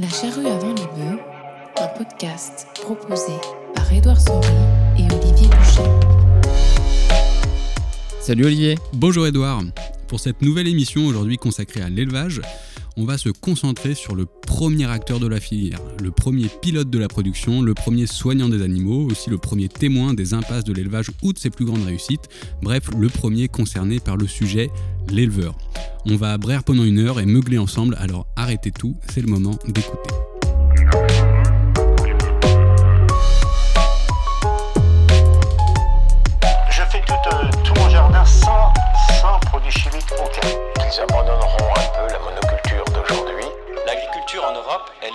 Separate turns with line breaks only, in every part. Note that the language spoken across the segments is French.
La charrue avant les bœufs, un podcast proposé par Édouard Saury et Olivier Boucher.
Salut Olivier.
Bonjour Edouard. Pour cette nouvelle émission aujourd'hui consacrée à l'élevage, on va se concentrer sur le premier acteur de la filière, le premier pilote de la production, le premier soignant des animaux, aussi le premier témoin des impasses de l'élevage ou de ses plus grandes réussites, bref, le premier concerné par le sujet, l'éleveur. On va brère pendant une heure et meugler ensemble, alors arrêtez tout, c'est le moment d'écouter.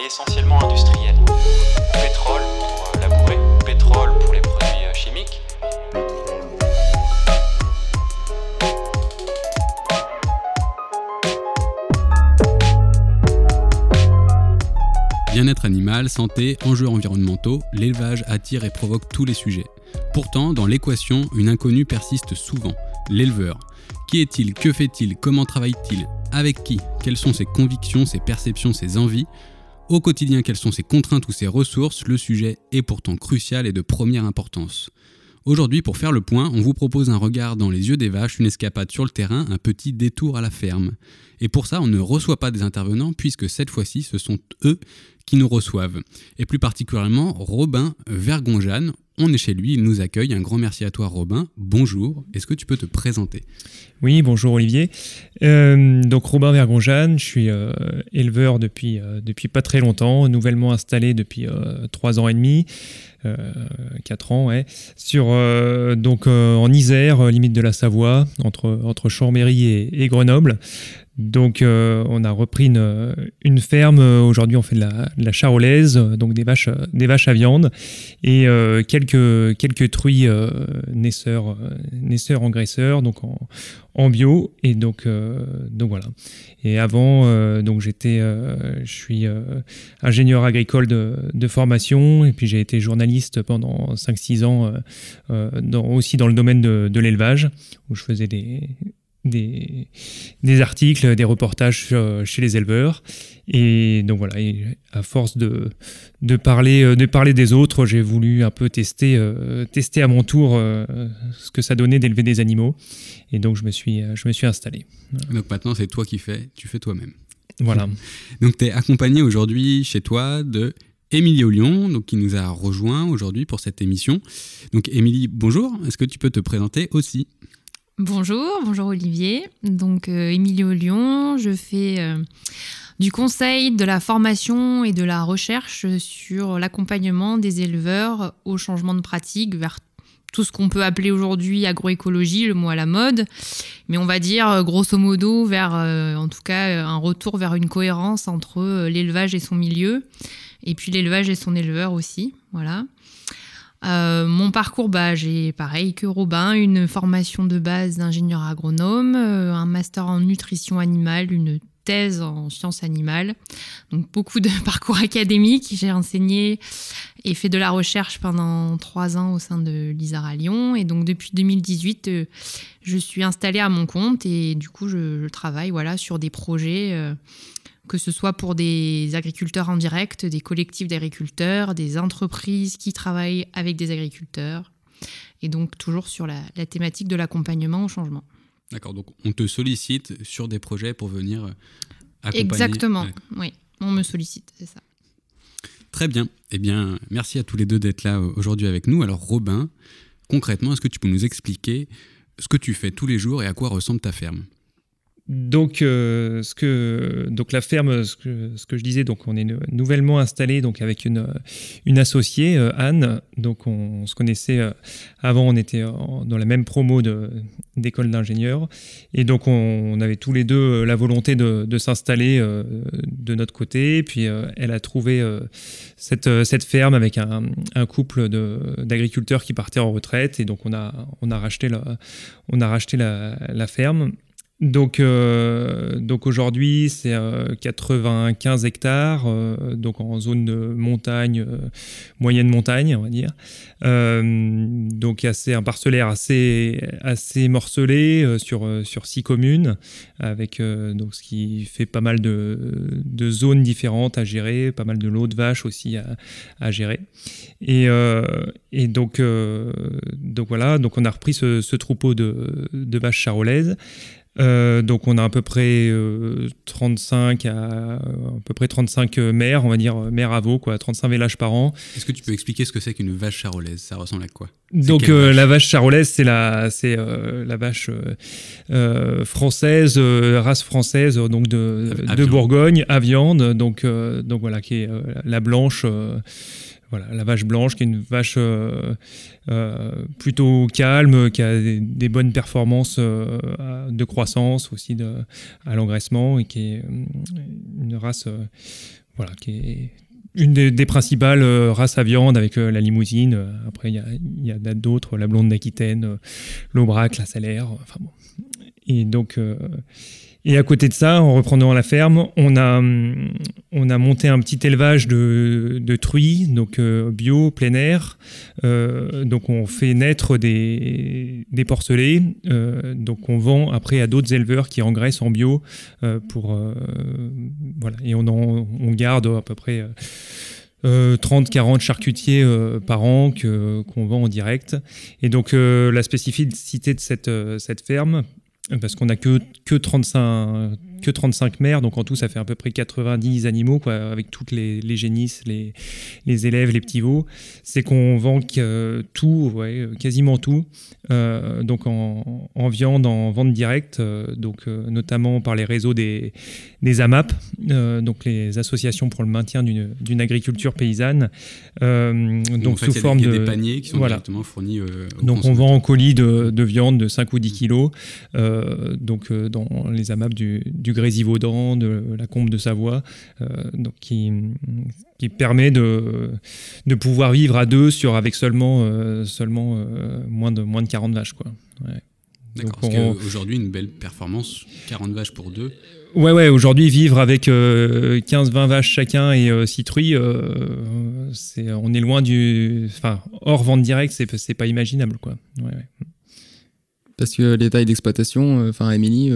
Essentiellement industrielle. Pétrole pour euh, labourer, pétrole pour les produits euh, chimiques.
Bien-être animal, santé, enjeux environnementaux, l'élevage attire et provoque tous les sujets. Pourtant, dans l'équation, une inconnue persiste souvent, l'éleveur. Qui est-il Que fait-il Comment travaille-t-il Avec qui Quelles sont ses convictions, ses perceptions, ses envies Au quotidien, quelles sont ses contraintes ou ses ressources? Le sujet est pourtant crucial et de première importance. Aujourd'hui, pour faire le point, on vous propose un regard dans les yeux des vaches, une escapade sur le terrain, un petit détour à la ferme. Et pour ça, on ne reçoit pas des intervenants, puisque cette fois-ci, ce sont eux qui nous reçoivent. Et plus particulièrement, Robin Vergonjane. On est chez lui, il nous accueille. Un grand merci à toi, Robin. Bonjour. Est-ce que tu peux te présenter?
Oui, bonjour Olivier. Euh, donc Robin Vergonjane, je suis euh, éleveur depuis, euh, depuis pas très longtemps, nouvellement installé depuis trois ans et demi. 4 ans, ouais, sur, donc, en Isère, limite de la Savoie, entre, entre Chambéry et Grenoble. Donc, euh, on a repris une, ferme. Aujourd'hui, on fait de la, de la, charolaise, donc des vaches, des vaches à viande et euh, quelques, quelques truies euh, naisseurs, naisseurs engraisseurs, donc en, bio. Et donc, donc voilà. Et avant, donc j'étais, je suis ingénieur agricole de, formation et puis j'ai été journaliste pendant 5-6 ans, aussi dans le domaine de l'élevage, où je faisais des des, des, articles, des reportages chez les éleveurs. Et donc voilà, et à force de, de, parler, de parler des autres, j'ai voulu un peu tester, euh, tester à mon tour euh, ce que ça donnait d'élever des animaux. Et donc je me suis, je me suis installé.
Donc maintenant, c'est toi qui fais, tu fais toi-même.
Voilà.
donc tu es accompagné aujourd'hui chez toi de Émilie Lyon, donc qui nous a rejoint aujourd'hui pour cette émission. Donc Émilie, bonjour. Est-ce que tu peux te présenter aussi?
Bonjour, bonjour Olivier. Donc euh, Émilie Lyon, je fais euh, du conseil, de la formation et de la recherche sur l'accompagnement des éleveurs au changement de pratique vers tout ce qu'on peut appeler aujourd'hui agroécologie, le mot à la mode, mais on va dire euh, grosso modo vers, euh, en tout cas, un retour vers une cohérence entre l'élevage et son milieu, et puis l'élevage et son éleveur aussi, voilà. Euh, mon parcours, bah, j'ai pareil que Robin, une formation de base d'ingénieur agronome, euh, un master en nutrition animale, une thèse en sciences animales. Donc beaucoup de parcours académique. J'ai enseigné et fait de la recherche pendant trois ans au sein de l'ISAR à Lyon. Et donc depuis 2018, euh, je suis installée à mon compte et du coup je, je travaille voilà, sur des projets. Euh, que ce soit pour des agriculteurs en direct, des collectifs d'agriculteurs, des entreprises qui travaillent avec des agriculteurs, et donc toujours sur la, la thématique de l'accompagnement au changement.
D'accord, donc on te sollicite sur des projets pour venir accompagner.
Exactement, ouais. oui, on me sollicite, c'est ça.
Très bien, eh bien merci à tous les deux d'être là aujourd'hui avec nous. Alors Robin, concrètement, est-ce que tu peux nous expliquer ce que tu fais tous les jours et à quoi ressemble ta ferme?
Donc, euh, ce que, donc la ferme, ce que, ce que je disais, donc on est nouvellement installé donc avec une, une associée, euh, Anne. Donc on, se connaissait euh, avant, on était dans la même promo d'école d'ingénieurs. Et donc on, avait tous les deux la volonté de, de s'installer euh, de notre côté. Puis euh, elle a trouvé cette, cette ferme avec un, un couple d'agriculteurs qui partaient en retraite. Et donc on a, on a racheté la, on a racheté la, la ferme. Donc, euh, donc aujourd'hui, c'est 95 hectares, donc en zone de montagne, moyenne montagne, on va dire. donc assez un parcellaire assez assez morcelé sur sur six communes, avec donc ce qui fait pas mal de, de zones différentes à gérer, pas mal de lots de vaches aussi à, à gérer. Et, et donc donc voilà, donc on a repris ce, ce troupeau de, de vaches charolaises. Euh, donc on a à peu près 35 euh, à, à peu près 35 mères, on va dire mères à veau, quoi, 35 vélages par an.
Est-ce que tu peux expliquer ce que c'est qu'une vache charolaise? Ça ressemble à quoi?
Donc euh, la vache charolaise, c'est la, c'est la vache française, race française, donc de, de Bourgogne, à viande, donc donc voilà, qui est la blanche. Voilà, la vache blanche, qui est une vache euh, euh, plutôt calme, qui a des, bonnes performances euh, de croissance aussi de, à l'engraissement et qui est une race voilà, qui est une des, principales races à viande avec la limousine. Après, il y a, d'autres, la blonde d'Aquitaine, l'aubrac, la salaire. Enfin bon. Et donc, et à côté de ça, en reprenant la ferme, on a, on a monté un petit élevage de, de truies, donc euh, bio, plein air. Euh, donc on fait naître des, des porcelets. Euh, donc on vend après à d'autres éleveurs qui engraissent en bio. pour, voilà. Et on, on garde à peu près... 30-40 charcutiers par an qu'on vend en direct. Et donc la spécificité de cette, cette ferme, parce qu'on n'a que, que 35 que 35 mères, donc en tout ça fait à peu près 90 animaux, quoi, avec toutes les, les génisses, les, les, élèves, les petits veaux. C'est qu'on vend tout, ouais, quasiment tout, euh, donc en, en, viande, en vente directe, euh, donc euh, notamment par les réseaux des, des AMAP, donc les associations pour le maintien d'une agriculture paysanne. donc sous forme de
des paniers qui sont directement fournis.
donc on vend en colis de, de, viande de 5 ou 10 kilos, donc dans les AMAP du, du Grésivaudan, de la Combe de Savoie, euh, donc qui, qui permet de, de pouvoir vivre à deux sur, avec seulement, euh, seulement euh, moins, de, moins de 40 vaches. Quoi.
D'accord, parce qu'aujourd'hui, une belle performance, 40 vaches pour deux.
Ouais, ouais, aujourd'hui, vivre avec 15-20 vaches chacun et citrouilles, c'est, on est loin du. Enfin, hors vente directe, c'est, c'est pas imaginable, quoi.
Parce que les tailles d'exploitation, enfin, Émilie,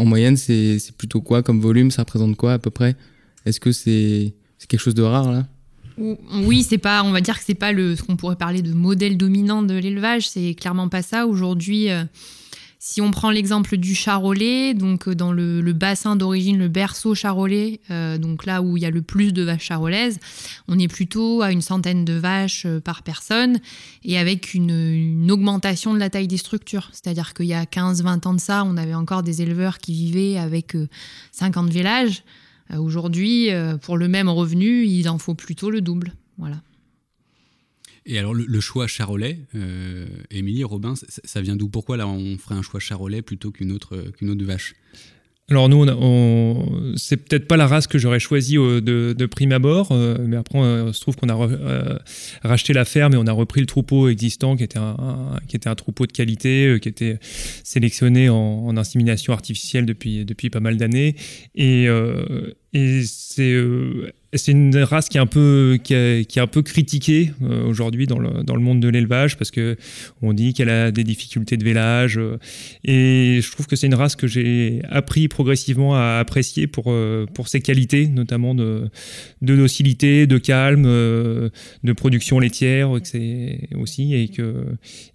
en moyenne, c'est plutôt quoi comme volume? Ça représente quoi à peu près? Est-ce que c'est quelque chose de rare là?
Oui, c'est pas, on va dire que c'est pas le, ce qu'on pourrait parler de modèle dominant de l'élevage, c'est clairement pas ça. Aujourd'hui, euh, si on prend l'exemple du charolais, donc euh, dans le, bassin d'origine, le berceau charolais, euh, donc là où il y a le plus de vaches charolaises, on est plutôt à une centaine de vaches euh, par personne et avec une, augmentation de la taille des structures. C'est-à-dire qu'il y a 15-20 ans de ça, on avait encore des éleveurs qui vivaient avec 50 vélages. Aujourd'hui, pour le même revenu, il en faut plutôt le double. Voilà.
Et alors, le, choix charolais, euh, Émilie, Robin, ça, vient d'où? Pourquoi là, on ferait un choix charolais plutôt qu'une autre, qu'une autre vache?
Alors nous, on, c'est peut-être pas la race que j'aurais choisie de, prime abord, euh, mais après, on, se trouve qu'on a euh, racheté la ferme et on a repris le troupeau existant, qui était un, qui était un troupeau de qualité, qui était sélectionné en, insémination artificielle depuis, depuis pas mal d'années. Et, et c'est c'est une race qui est un peu, qui, est, un peu critiquée euh, aujourd'hui dans le, dans le, monde de l'élevage parce que on dit qu'elle a des difficultés de vélage. Euh, et je trouve que c'est une race que j'ai appris progressivement à apprécier pour, euh, pour ses qualités, notamment de, de docilité, de calme, de production laitière aussi, et, que,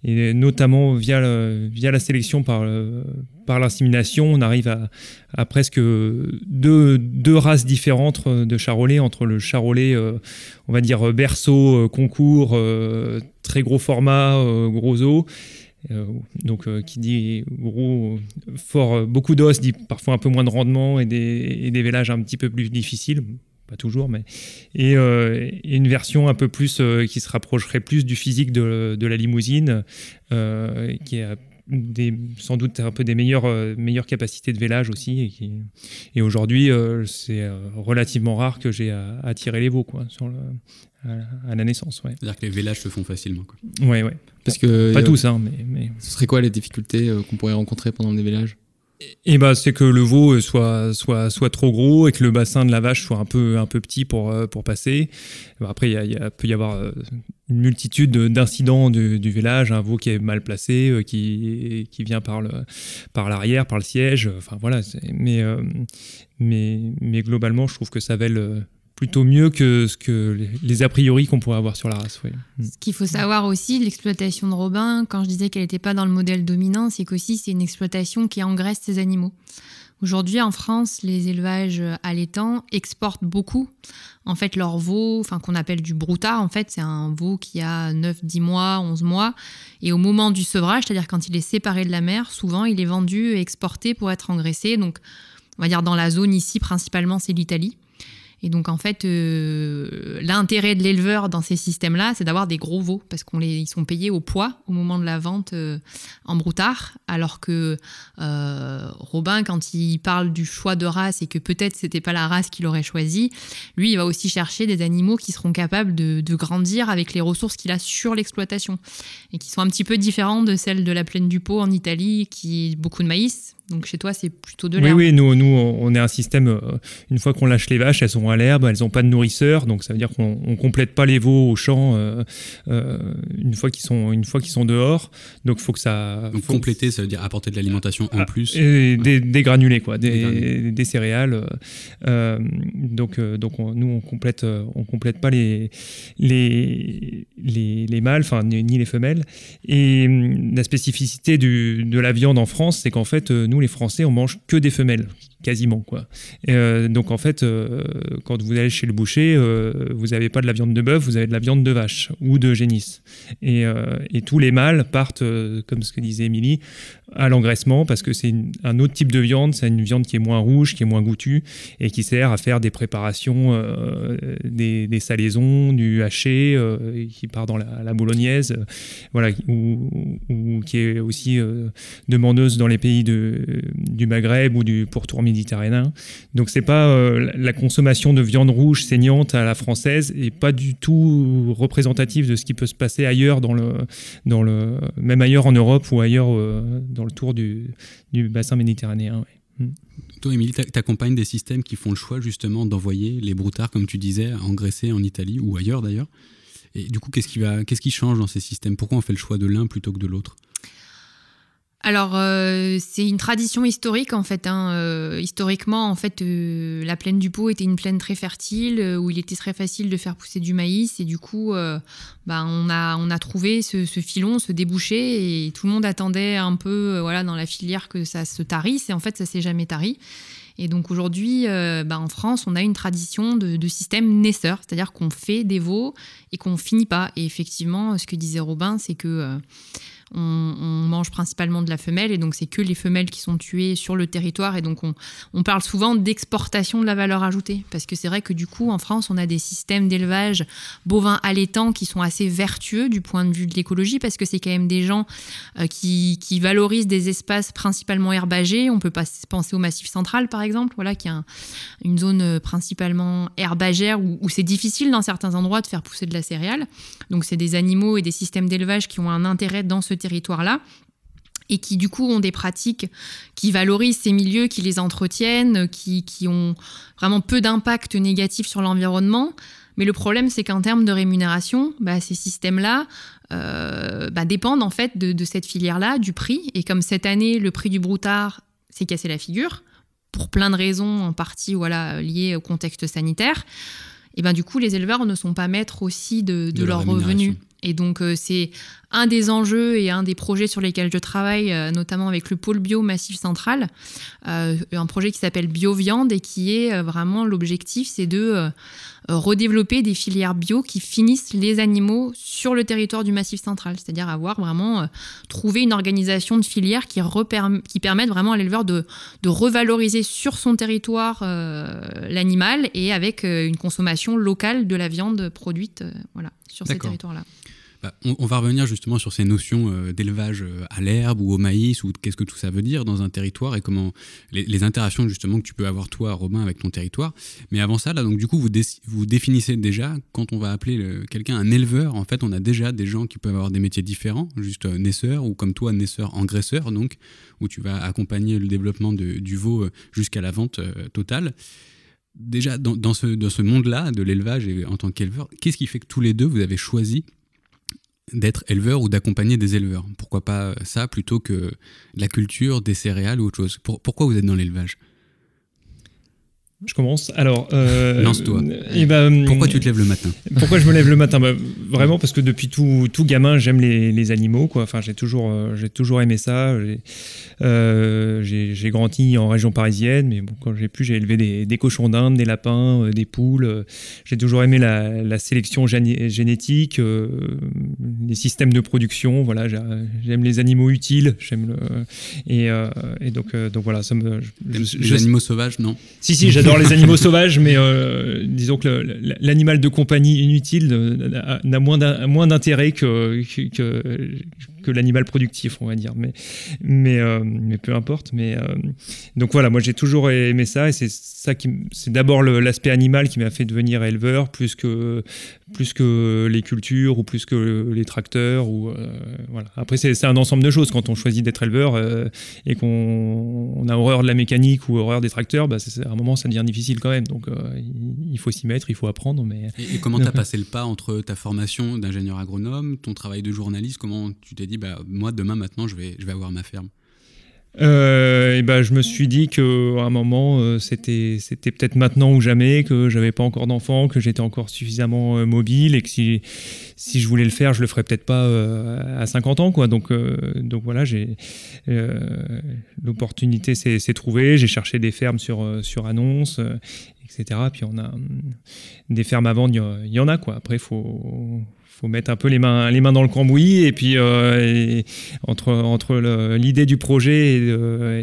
et notamment via, via la sélection par, par l'insémination, on arrive à, presque deux, races différentes de charolais, entre le charolais, euh, on va dire berceau, euh, concours, euh, très gros format, gros os. donc, qui dit gros, fort, beaucoup d'os, dit parfois un peu moins de rendement et des, et vélages un petit peu plus difficiles pas toujours, mais et, une version un peu plus qui se rapprocherait plus du physique de, de la limousine, qui est des, sans doute un peu des meilleures, euh, meilleures capacités de vélage aussi. Et, et aujourd'hui, euh, c'est euh, relativement rare que j'ai à, tirer les veaux quoi, sur à, la naissance. Ouais.
C'est-à-dire que les vélages se font facilement. Quoi.
Ouais, ouais. Parce que, pas tous, hein, mais, mais,
Ce serait quoi les difficultés qu'on pourrait rencontrer pendant les vélages
Et bah, c'est que le veau soit, soit, soit trop gros et que le bassin de la vache soit un peu, un peu petit pour, euh, pour passer. Après, il peut y avoir euh, une multitude de- d'incidents du, village, un veau qui est mal placé, euh, qui, qui vient par, le, par l'arrière, par le siège. Enfin voilà, mais, euh, mais, mais globalement, je trouve que ça vèle euh, plutôt mieux que, ce que les, a priori qu'on pourrait avoir sur la race. Mm.
Ce qu'il faut savoir aussi, l'exploitation de Robin, quand je disais qu'elle n'était pas dans le modèle dominant, c'est qu'aussi c'est une exploitation qui engraisse ses animaux. Aujourd'hui, en France, les élevages allaitants exportent beaucoup. En fait, leur veau, enfin qu'on appelle du broutard, en fait, c'est un veau qui a 9, 10 mois, 11 mois. Et au moment du sevrage, c'est-à-dire quand il est séparé de la mère, souvent il est vendu et exporté pour être engraissé. Donc, on va dire dans la zone ici, principalement, c'est l'Italie. Et donc, en fait, euh, l'intérêt de l'éleveur dans ces systèmes-là, c'est d'avoir des gros veaux, parce qu'ils sont payés au poids au moment de la vente euh, en broutard, alors que euh, Robin, quand il parle du choix de race et que peut-être c'était pas la race qu'il aurait choisie, lui, il va aussi chercher des animaux qui seront capables de, grandir avec les ressources qu'il a sur l'exploitation, et qui sont un petit peu différents de celles de la plaine du Pô en Italie, qui beaucoup de maïs. Donc chez toi, c'est plutôt de
Oui,
l'herbe.
oui, nous, nous, on est un système. euh, Une fois qu'on lâche les vaches, elles sont à l'herbe, elles n'ont pas de nourrisseur, donc ça veut dire qu'on on complète pas les veaux au champ euh, euh, une fois qu'ils sont une fois qu'ils sont dehors. Donc faut que ça.
Donc
faut-
compléter, ça veut dire apporter de l'alimentation en
Ah,
plus.
Et des, des granulés, quoi, des,
Des granulés.
des céréales. euh, donc, euh, donc on- nous, on complète, on complète pas les, les, les, les mâles, enfin, ni, ni les femelles. Et hum, la spécificité du, de la viande en France, c'est qu'en fait, euh, nous, les Français, on mange que des femelles, quasiment, quoi. Euh, donc, en fait, euh, quand vous allez chez le boucher, euh, vous n'avez pas de la viande de bœuf, vous avez de la viande de vache ou de génisse. Et, tous les mâles partent, comme ce que disait Émilie, à l'engraissement parce que c'est un autre type de viande, c'est une viande qui est moins rouge, qui est moins goûtue et qui sert à faire des préparations, des, salaisons, du haché, qui part dans la, la bolognaise, voilà, ou, qui est aussi demandeuse dans les pays du Maghreb ou du pourtour méditerranéen. Donc c'est pas euh, la- consommation de viande rouge saignante à la française et pas du tout représentative de ce qui peut se passer ailleurs même ailleurs en Europe ou ailleurs euh, dans le tour du, bassin méditerranéen. ouais.
Toi, Émilie, t'a- t'accompagnes des systèmes qui font le choix justement d'envoyer les broutards, comme tu disais, engraisser en Italie ou ailleurs d'ailleurs. Et du coup, qu'est-ce qui change dans ces systèmes? Pourquoi on fait le choix de l'un plutôt que de l'autre?
Alors, euh, c'est une tradition historique en fait. hein. Euh, historiquement, en fait, euh, la plaine du Pô était une plaine très fertile où il était très facile de faire pousser du maïs et du coup, bah, on a on a trouvé ce, filon, ce débouché et tout le monde attendait un peu, voilà, dans la filière que ça se tarisse et en fait, ça s'est jamais tari. Et donc aujourd'hui, bah, en France, on a une tradition de, système naisseur, c'est-à-dire qu'on fait des veaux et qu'on finit pas. Et effectivement, ce que disait Robin, c'est que on, mange principalement de la femelle et donc c'est que les femelles qui sont tuées sur le territoire et donc on, on parle souvent d'exportation de la valeur ajoutée. Parce que c'est vrai que du coup en France on a des systèmes d'élevage bovins allaitants qui sont assez vertueux du point de vue de l'écologie parce que c'est quand même des gens euh, qui, qui valorisent des espaces principalement herbagés. On peut pas penser au massif central par exemple voilà qui est un- une zone euh, principalement herbagère où c'est difficile dans certains endroits de faire pousser de la céréale. Donc c'est des animaux et des systèmes d'élevage qui ont un intérêt dans ce territoire-là et qui du coup ont des pratiques qui valorisent ces milieux, qui les entretiennent, qui, qui ont vraiment peu d'impact négatif sur l'environnement. Mais le problème, c'est qu'en termes de rémunération, bah, ces systèmes-là euh, bah, dépendent en fait de, de cette filière-là, du prix. Et comme cette année, le prix du broutard s'est cassé la figure, pour plein de raisons, en partie voilà, liées au contexte sanitaire, et ben du coup, les éleveurs ne sont pas maîtres aussi de, de,
De leur
leurs revenus. Et donc, euh, c'est un des enjeux et un des projets sur lesquels je travaille, euh, notamment avec le pôle bio Massif Central, euh, un projet qui s'appelle Bioviande et qui est euh, vraiment l'objectif, c'est de redévelopper des filières bio qui finissent les animaux sur le territoire du Massif Central, c'est-à-dire avoir vraiment trouvé une organisation de filières qui, qui permettent vraiment à l'éleveur de, de revaloriser sur son territoire euh, l'animal et avec une consommation locale de la viande produite euh, voilà, sur ces territoires-là.
Bah, on, va revenir justement sur ces notions euh, d'élevage euh, à l'herbe ou au maïs ou qu'est-ce que tout ça veut dire dans un territoire et comment les, interactions justement que tu peux avoir toi, Robin, avec ton territoire. Mais avant ça, là, donc du coup, vous, dé- vous définissez déjà quand on va appeler le- quelqu'un un éleveur. En fait, on a déjà des gens qui peuvent avoir des métiers différents, juste euh, naisseur ou comme toi, naisseur engraisseur, donc où tu vas accompagner le développement du veau euh, jusqu'à la vente euh, totale. Déjà, dans ce, dans ce monde-là de l'élevage et en tant qu'éleveur, qu'est-ce qui fait que tous les deux, vous avez choisi d'être éleveur ou d'accompagner des éleveurs. Pourquoi pas ça plutôt que la culture, des céréales ou autre chose. Pour- Pourquoi vous êtes dans l'élevage?
Je commence. Alors, euh,
Lance-toi.
eh ben,
Pourquoi tu te lèves le matin
Pourquoi je me lève le matin Bah, Vraiment parce que depuis tout, tout gamin, j'aime les, les animaux. Quoi. Enfin, j'ai toujours, euh, j'ai toujours aimé ça. J'ai, euh, j'ai, j'ai grandi en région parisienne, mais bon, quand j'ai pu, j'ai élevé des, des cochons d'Inde, des lapins, des poules. J'ai toujours aimé la, la sélection géné- génétique, les systèmes de production. Voilà, j'ai- j'aime les animaux utiles. J'aime le, et, et donc, donc voilà, ça me. je-
Les
je-
animaux sauvages, non
si, si, j'adore les animaux sauvages, mais euh, disons que l'animal de compagnie inutile euh, n'a- moins d'in- moins d'intérêt que, que l'animal productif, on va dire. Mais, mais, euh, mais peu importe. Mais, euh, donc voilà, moi j'ai toujours aimé ça, et c'est ça qui, c'est d'abord l'aspect animal qui m'a fait devenir éleveur, plus que, plus que les cultures ou plus que les tracteurs. Ou, euh, voilà. Après, c'est un ensemble de choses. Quand on choisit d'être éleveur et qu'on on a horreur de la mécanique ou horreur des tracteurs, bah, à un moment, ça devient difficile quand même. Donc, il, faut s'y mettre, il faut apprendre. Mais
Et, et comment t'as passé le pas entre ta formation d'ingénieur agronome, ton travail de journaliste? Comment tu t'es dit, bah, moi, demain, maintenant, je vais, avoir ma ferme
Euh, et ben, je me suis dit qu'à un moment, euh, c'était, peut-être maintenant ou jamais, que j'avais pas encore d'enfant, que j'étais encore suffisamment euh, mobile et que si, je voulais le faire, je le ferais peut-être pas à 50 ans. Quoi. Donc, voilà, j'ai, l'opportunité s'est, s'est trouvée. J'ai cherché des fermes sur, sur annonce, etc. Puis on a hum, des fermes à vendre, il y, en a. Quoi. Après, il faut faut mettre un peu les mains, les mains dans le cambouis et puis euh, et entre, entre l'idée du projet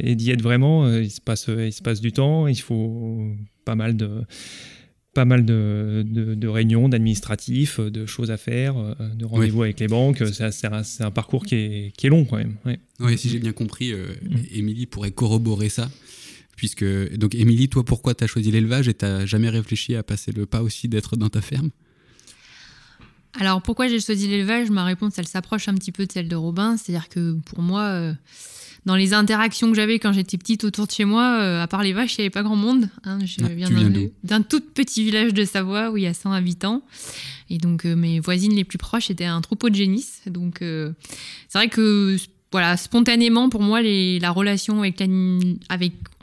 et, d'y être vraiment, euh, il se, passe, il se passe du temps, il faut pas mal de, pas mal de, de- de réunions, d'administratifs, de choses à faire, euh, de rendez-vous avec les banques. C'est, un, parcours qui est, qui est long quand même. ouais.
Oui, si j'ai bien compris, euh,
Mm.
Émilie pourrait corroborer ça. Puisque, donc, Émilie, toi, pourquoi tu as choisi l'élevage et t'as jamais réfléchi à passer le pas aussi d'être dans ta ferme?
Alors pourquoi j'ai choisi l'élevage? Ma réponse, elle s'approche un petit peu de celle de Robin. C'est-à-dire que pour moi, euh, dans les interactions que j'avais quand j'étais petite autour de chez moi, euh, à part les vaches, il n'y avait pas grand monde. hein. Je
Ah,
viens d'un- tout petit village de Savoie où il y a 100 habitants. Et donc euh, mes voisines les plus proches étaient un troupeau de génisses. Donc c'est vrai que voilà, spontanément pour moi, les- la relation avec,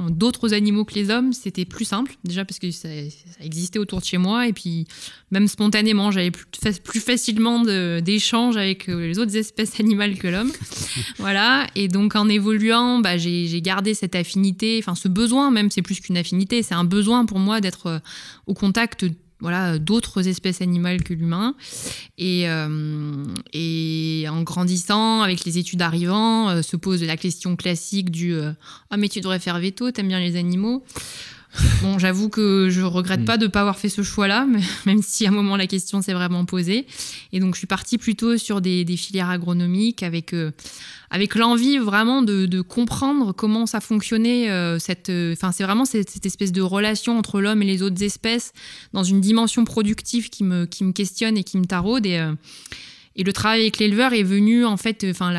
d'autres animaux que les hommes, c'était plus simple. Déjà parce que ça, ça existait autour de chez moi. Et puis même spontanément, j'avais plus, fa- plus facilement d'échanges avec euh, les autres espèces animales que l'homme. voilà. Et donc, en évoluant, bah, j'ai j'ai gardé cette affinité, enfin, ce besoin, même, c'est plus qu'une affinité, c'est un besoin pour moi d'être euh, au contact voilà, d'autres espèces animales que l'humain. Et, euh, en grandissant, avec les études arrivant, euh, se pose la question classique du euh, Ah, mais tu devrais faire veto, t'aimes bien les animaux Bon, j'avoue que je regrette
Mm.
pas de ne pas avoir fait ce choix-là, même si à un moment la question s'est vraiment posée. Et donc, je suis partie plutôt sur des, des filières agronomiques avec, euh, avec l'envie vraiment de, de comprendre comment ça fonctionnait. euh, cette, euh, c'est vraiment cette, cette espèce de relation entre l'homme et les autres espèces dans une dimension productive qui me, qui me questionne et qui me taraude. Et, et le travail avec l'éleveur est venu, en fait, enfin,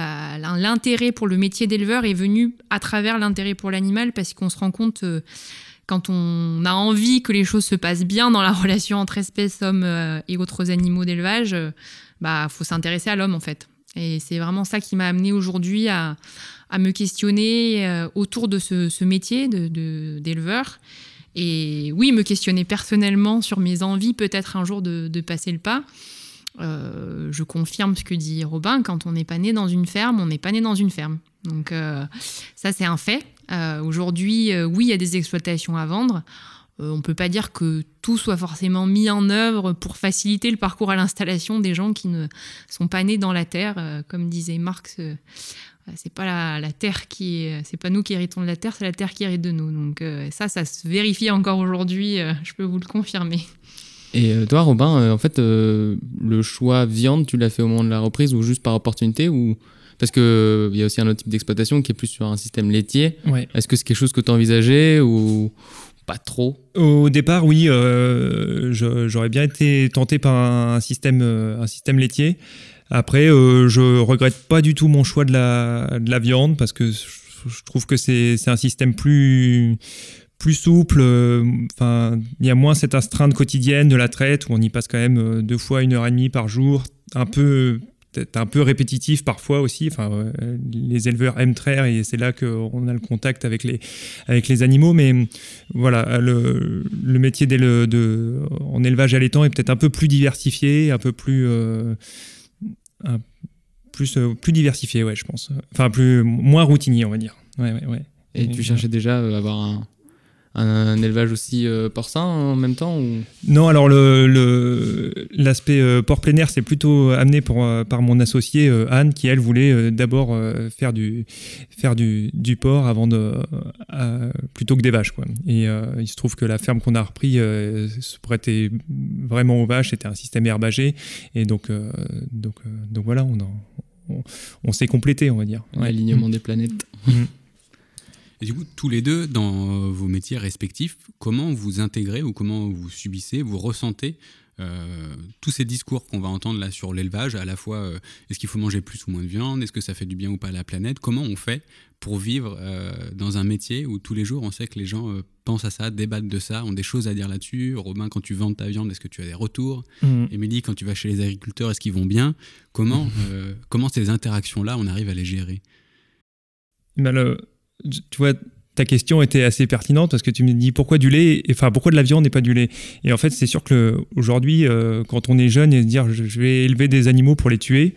l'intérêt pour le métier d'éleveur est venu à travers l'intérêt pour l'animal parce qu'on se rend compte. Quand on a envie que les choses se passent bien dans la relation entre espèces, hommes euh, et autres animaux d'élevage, euh, bah faut s'intéresser à l'homme en fait. Et c'est vraiment ça qui m'a amené aujourd'hui à, à me questionner euh, autour de ce, métier de- de- d'éleveur. Et oui, me questionner personnellement sur mes envies, peut-être un jour de, de passer le pas. Je confirme ce que dit Robin, quand on n'est pas né dans une ferme, on n'est pas né dans une ferme. Donc ça, c'est un fait. Euh, Aujourd'hui, euh, oui, il y a des exploitations à vendre. Euh, on ne peut pas dire que tout soit forcément mis en œuvre pour faciliter le parcours à l'installation des gens qui ne sont pas nés dans la terre. Comme disait Marx, c'est pas la, la terre qui est, c'est pas nous qui héritons de la terre, c'est la terre qui hérite de nous. Donc ça, ça se vérifie encore aujourd'hui. je peux vous le confirmer.
Et toi, Robin, en fait, le choix viande, tu l'as fait au moment de la reprise ou juste par opportunité ou parce que il y a aussi un autre type d'exploitation qui est plus sur un système laitier.
Ouais.
Est-ce que c'est quelque chose que tu envisageais ou pas trop?
Au départ, oui, euh, j'aurais bien été tenté par un système, euh, un système laitier. Après, euh, je regrette pas du tout mon choix de la, de la viande parce que je trouve que c'est un système plus plus souple. Enfin, il y a moins cette astreinte quotidienne de la traite où on y passe quand même euh, deux fois une heure et demie par jour, un peu peut-être un peu répétitif parfois aussi. Enfin, euh, les éleveurs aiment traire et c'est là qu'on a le contact avec les avec les animaux, mais voilà, le, le métier de, en élevage allaitant est peut-être un peu plus diversifié, un peu plus, euh, un- plus, euh, plus diversifié, ouais, je pense. Enfin, plus, moins routinier, on va dire. Ouais, ouais, ouais.
Et
Et
tu cherchais déjà à avoir un, un élevage aussi euh, porcin en même temps ou...
Non, alors le- le- l'aspect euh, port plein air, c'est plutôt amené pour, euh, par mon associée euh, Anne, qui elle voulait d'abord faire du faire du, du porc avant de plutôt que des vaches, quoi. Et euh, il se trouve que la ferme qu'on a repris euh, se prêtait vraiment aux vaches, c'était un système herbagé, et donc donc donc voilà, on en- on, on s'est complété, on va dire. Ouais.
L'alignement des planètes.
Et du coup, tous les deux, dans euh, vos métiers respectifs, comment vous intégrez ou comment vous subissez, vous ressentez euh, tous ces discours qu'on va entendre là sur l'élevage, à la fois euh, est-ce qu'il faut manger plus ou moins de viande, est-ce que ça fait du bien ou pas à la planète, comment on fait pour vivre euh, dans un métier où tous les jours on sait que les gens pensent à ça, débattent de ça, ont des choses à dire là-dessus. Robin, quand tu vends ta viande, est-ce que tu as des retours?
Mm.
Émilie, quand tu vas chez les agriculteurs, est-ce qu'ils vont bien? Comment, comment ces interactions-là, on arrive à les gérer?
Ben, le- tu vois, ta question était assez pertinente parce que tu me dis pourquoi du lait, enfin pourquoi de la viande et pas du lait. Et en fait, c'est sûr que aujourd'hui, euh, quand on est jeune et se dire je vais élever des animaux pour les tuer,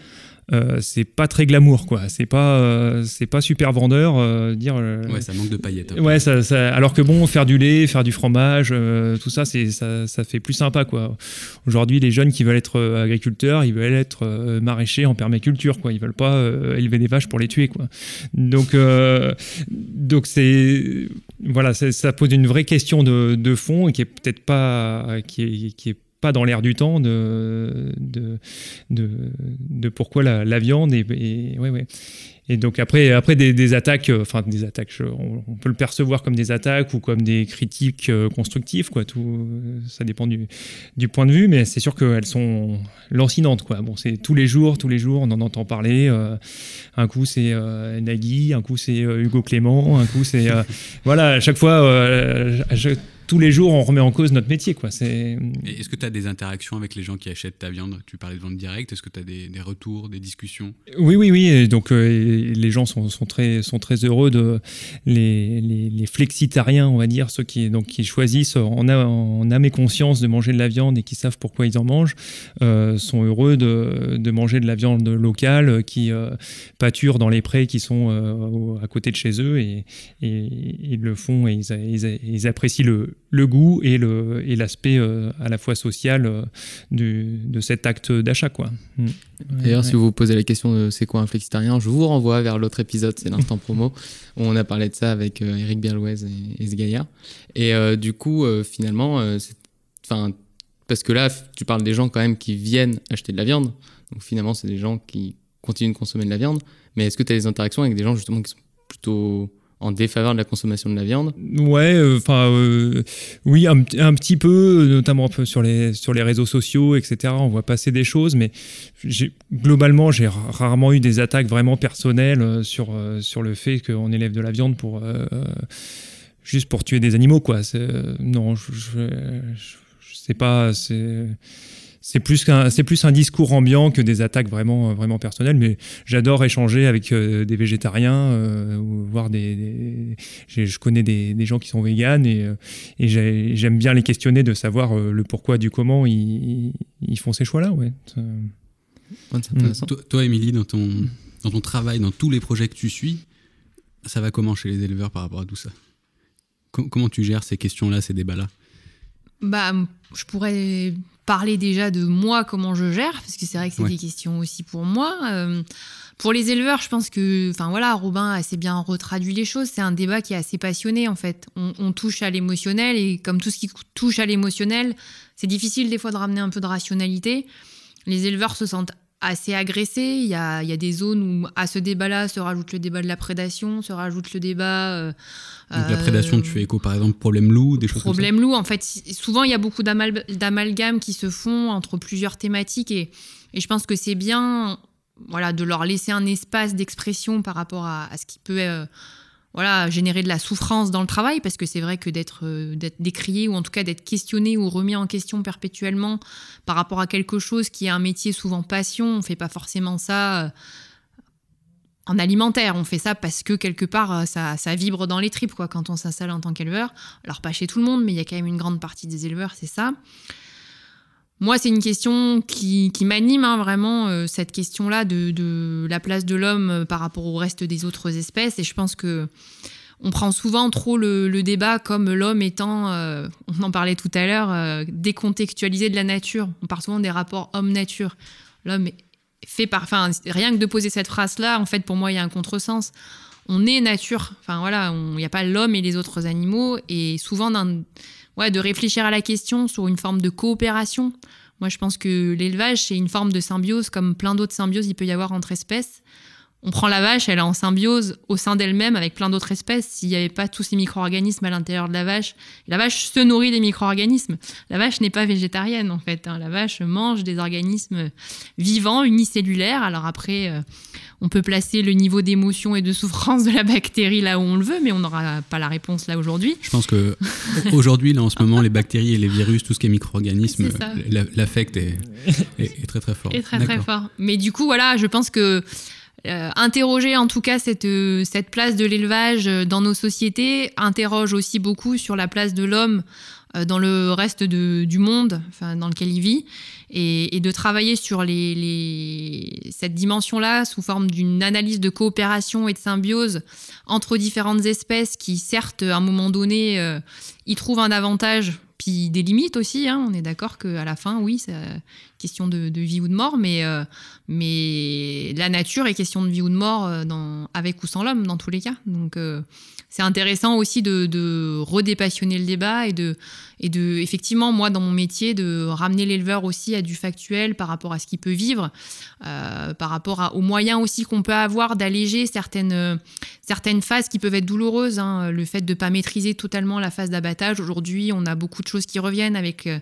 euh, c'est pas très glamour, quoi. C'est pas, euh, c'est pas super vendeur. euh, dire.
Ouais, ça manque de paillettes. peu.
Ouais, ça, ça- alors que bon, faire du lait, faire du fromage, tout ça, c'est ça, ça fait plus sympa quoi. Aujourd'hui, les jeunes qui veulent être agriculteurs, ils veulent être maraîchers en permaculture quoi. Ils veulent pas élever des vaches pour les tuer quoi. Donc, donc c'est voilà, ça pose une vraie question de, de fond et qui est peut-être pas qui est, qui est pas dans l'air du temps de de, de, pourquoi la, viande et, ouais ouais. Et donc après, après des, attaques, euh, enfin des attaques, je- on, peut le percevoir comme des attaques ou comme des critiques euh, constructives, quoi. Tout, euh, ça dépend du, point de vue, mais c'est sûr qu'elles sont lancinantes, quoi. Bon, c'est tous les jours, tous les jours, on en entend parler. un coup c'est euh, Nagui, un coup c'est Hugo Clément, un coup c'est voilà. À chaque fois, chaque- tous les jours, on remet en cause notre métier, quoi. C'est
Est-ce que tu as des interactions avec les gens qui achètent ta viande? Tu parlais de vente directe. Est-ce que tu as des, des retours, des discussions?
Oui, oui, oui. Et donc, euh, les gens sont, sont très, sont très heureux de les, les, les flexitariens, on va dire, ceux qui, donc, qui choisissent en, a- en âme et conscience de manger de la viande et qui savent pourquoi ils en mangent, euh, sont heureux de, de manger de la viande locale qui euh, pâture dans les prés qui sont euh, à côté de chez eux et, et ils le font et ils apprécient le, le goût et le et l'aspect euh, à la fois social euh, du, de cet acte d'achat, quoi. Mm.
D'ailleurs,
Ouais,
si vous vous posez la question de c'est quoi un flexitarien, je vous renvoie vers l'autre épisode, c'est l'instant promo, où on a parlé de ça avec euh, Eric Berlouez et, et. Et euh, du coup, euh, finalement, euh, enfin, parce que là, tu parles des gens quand même qui viennent acheter de la viande. Donc finalement, c'est des gens qui continuent de consommer de la viande. Mais est-ce que tu as des interactions avec des gens justement qui sont plutôt en défaveur de la consommation de la viande
Ouais, enfin, oui, un, petit peu, notamment un peu sur les, sur les réseaux sociaux, etc. On voit passer des choses, mais globalement, j'ai ra- rarement eu des attaques vraiment personnelles euh, sur, euh, sur le fait qu'on élève de la viande pour. euh, euh, juste pour tuer des animaux, quoi. C'est- euh, Non, je, je, je- sais pas, c'est. Plus, qu'un, c'est plus un discours ambiant que des attaques vraiment, euh, vraiment personnelles, mais j'adore échanger avec euh, des végétariens, euh, ou voir des, je connais des, des gens qui sont véganes et, euh, et j'ai- j'aime bien les questionner de savoir euh, le pourquoi du comment ils, ils font ces choix-là. Ouais.
Intéressant.
Toi, toi, Émilie, dans ton, dans ton travail, dans tous les projets que tu suis, ça va comment chez les éleveurs par rapport à tout ça? Com- Comment tu gères ces questions-là, ces débats-là?
Bah, je pourrais parler déjà de moi, comment je gère, parce que c'est vrai que c'est
Ouais.
des questions aussi pour moi. Euh, pour les éleveurs, je pense que, enfin voilà, Robin a assez bien retraduit les choses. C'est un débat qui est assez passionné en fait. On, on touche à l'émotionnel et comme tout ce qui touche à l'émotionnel, c'est difficile des fois de ramener un peu de rationalité. Les éleveurs se sentent assez agressés. Il y a, il y a des zones où à ce débat-là se rajoute le débat de la prédation, se rajoute le débat. euh,
Donc la
euh,
prédation, tu fais écho par exemple problème loup, des choses comme ça.
Problème loup, en fait, souvent il y a beaucoup d'amal- d'amalgames qui se font entre plusieurs thématiques et, et je pense que c'est bien voilà, de leur laisser un espace d'expression par rapport à, à ce qui peut euh, voilà, générer de la souffrance dans le travail, parce que c'est vrai que d'être euh, d'être décrié ou en tout cas d'être questionné ou remis en question perpétuellement par rapport à quelque chose qui est un métier souvent passion, on fait pas forcément ça. euh, en alimentaire, on fait ça parce que quelque part euh, ça, ça vibre dans les tripes quoi quand on s'installe en tant qu'éleveur. Alors pas chez tout le monde, mais il y a quand même une grande partie des éleveurs, c'est ça. Moi, c'est une question qui, qui m'anime hein, vraiment, euh, cette question-là de, de la place de l'homme euh, par rapport au reste des autres espèces. Et je pense que on prend souvent trop le, le débat comme l'homme étant, euh, on en parlait tout à l'heure, décontextualisé de la nature. On parle souvent des rapports homme-nature. L'homme fait par, enfin, rien que de poser cette phrase-là, en fait, pour moi, il y a un contresens on est nature. Enfin voilà, il n'y a pas l'homme et les autres animaux. Et souvent, d'un- ouais, de réfléchir à la question sur une forme de coopération. Moi, je pense que l'élevage, c'est une forme de symbiose, comme plein d'autres symbioses il peut y avoir entre espèces. On prend la vache, elle est en symbiose au sein d'elle-même avec plein d'autres espèces. S'il n'y avait pas tous ces micro-organismes à l'intérieur de la vache, la vache se nourrit des micro-organismes. La vache n'est pas végétarienne en fait. hein. La vache mange des organismes vivants, unicellulaires. Alors après, euh, on peut placer le niveau d'émotion et de souffrance de la bactérie là où on le veut, mais on n'aura pas la réponse là aujourd'hui.
Je pense que aujourd'hui, là, en ce moment, les bactéries et les virus, tout ce qui est micro-organismes, l'affect est, est- est très très fort.
Et très très fort. Mais du coup, voilà, je pense que euh, interroger en tout cas cette, euh, cette place de l'élevage euh, dans nos sociétés interroge aussi beaucoup sur la place de l'homme dans le reste de- du monde enfin, dans lequel il vit et, de travailler sur les, les- cette dimension-là sous forme d'une analyse de coopération et de symbiose entre différentes espèces qui certes à un moment donné y trouvent un avantage puis des limites aussi hein. on est d'accord qu'à la fin oui euh, question de, vie ou de mort mais euh, mais la nature est question de vie ou de mort euh, dans, avec ou sans l'homme dans tous les cas. Donc euh, c'est intéressant aussi de, de redépassionner le débat et de, et de, effectivement, moi dans mon métier, de ramener l'éleveur aussi à du factuel par rapport à ce qu'il peut vivre, euh, par rapport aux moyens aussi qu'on peut avoir d'alléger certaines, certaines phases qui peuvent être douloureuses. hein. Le fait de ne pas maîtriser totalement la phase d'abattage. Aujourd'hui, on a beaucoup de choses qui reviennent avec euh,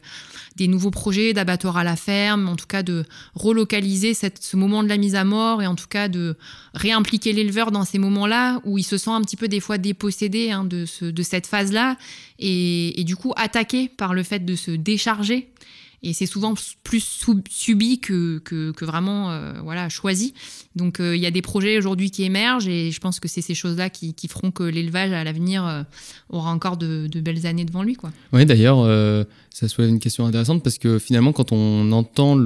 des nouveaux projets d'abattoirs à la ferme, en tout cas de relocaliser ce moment de la mise à mort et en tout cas de réimpliquer l'éleveur dans ces moments-là où il se sent un petit peu des fois dépossédé hein, de, ce- de cette phase-là et du coup attaqué par le fait de se décharger. Et c'est souvent plus subi que, que, vraiment euh, voilà, choisi. Donc euh, il y a des projets aujourd'hui qui émergent et je pense que c'est ces choses-là qui, feront que l'élevage à l'avenir euh, aura encore de, belles années devant lui. Quoi.
Oui, d'ailleurs, ça soulève une question intéressante parce que finalement, quand on entend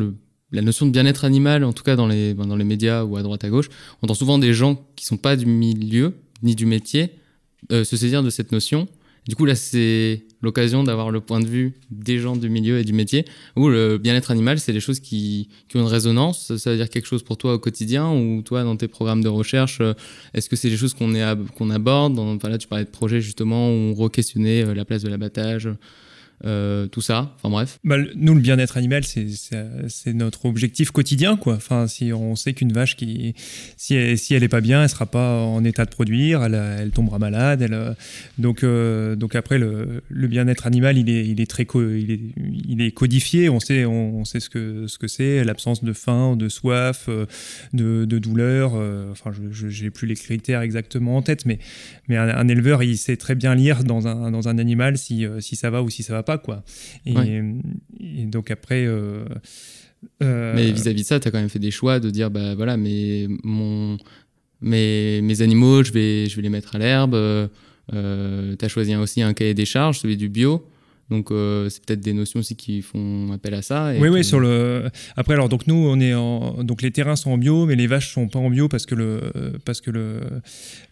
la notion de bien-être animal, en tout cas dans les, ben, dans les médias ou à droite à gauche, on entend souvent des gens qui sont pas du milieu ni du métier se saisir de cette notion. Du coup, là, c'est l'occasion d'avoir le point de vue des gens du milieu et du métier, où le bien-être animal, c'est des choses qui, qui ont une résonance. Ça veut dire quelque chose pour toi au quotidien, ou toi, dans tes programmes de recherche, euh, est-ce que c'est des choses qu'on aborde enfin, Là, tu parlais de projets justement où on re-questionnait euh, la place de l'abattage, euh, tout ça. Enfin bref.
Bah, nous, le bien-être animal, c'est- notre objectif quotidien, quoi. Enfin, si on sait qu'une vache qui, si elle, si elle est pas bien, elle sera pas en état de produire, elle, tombera malade. Euh, donc, euh, donc après, le, le bien-être animal, il est, il est très, il est, il est codifié. On sait, on, sait ce que, ce que c'est, l'absence de faim, de soif, de, douleur. enfin, je, j'ai plus les critères exactement en tête, mais, mais un, éleveur, il sait très bien lire dans un, dans un animal si, si ça va ou si ça va pas, quoi. Et,
Ouais.
et donc après. euh, euh,
Mais vis-à-vis de ça, tu as quand même fait des choix de dire, bah voilà, mais mon, mes, mes animaux, je vais, je vais les mettre à l'herbe. Euh, tu as choisi aussi un cahier des charges, celui du bio. Donc euh, c'est peut-être des notions aussi qui font appel à ça. et
Oui,
que-
oui, sur le. Après, alors, donc nous, on est en. Donc les terrains sont en bio, mais les vaches sont pas en bio parce que le, parce que le,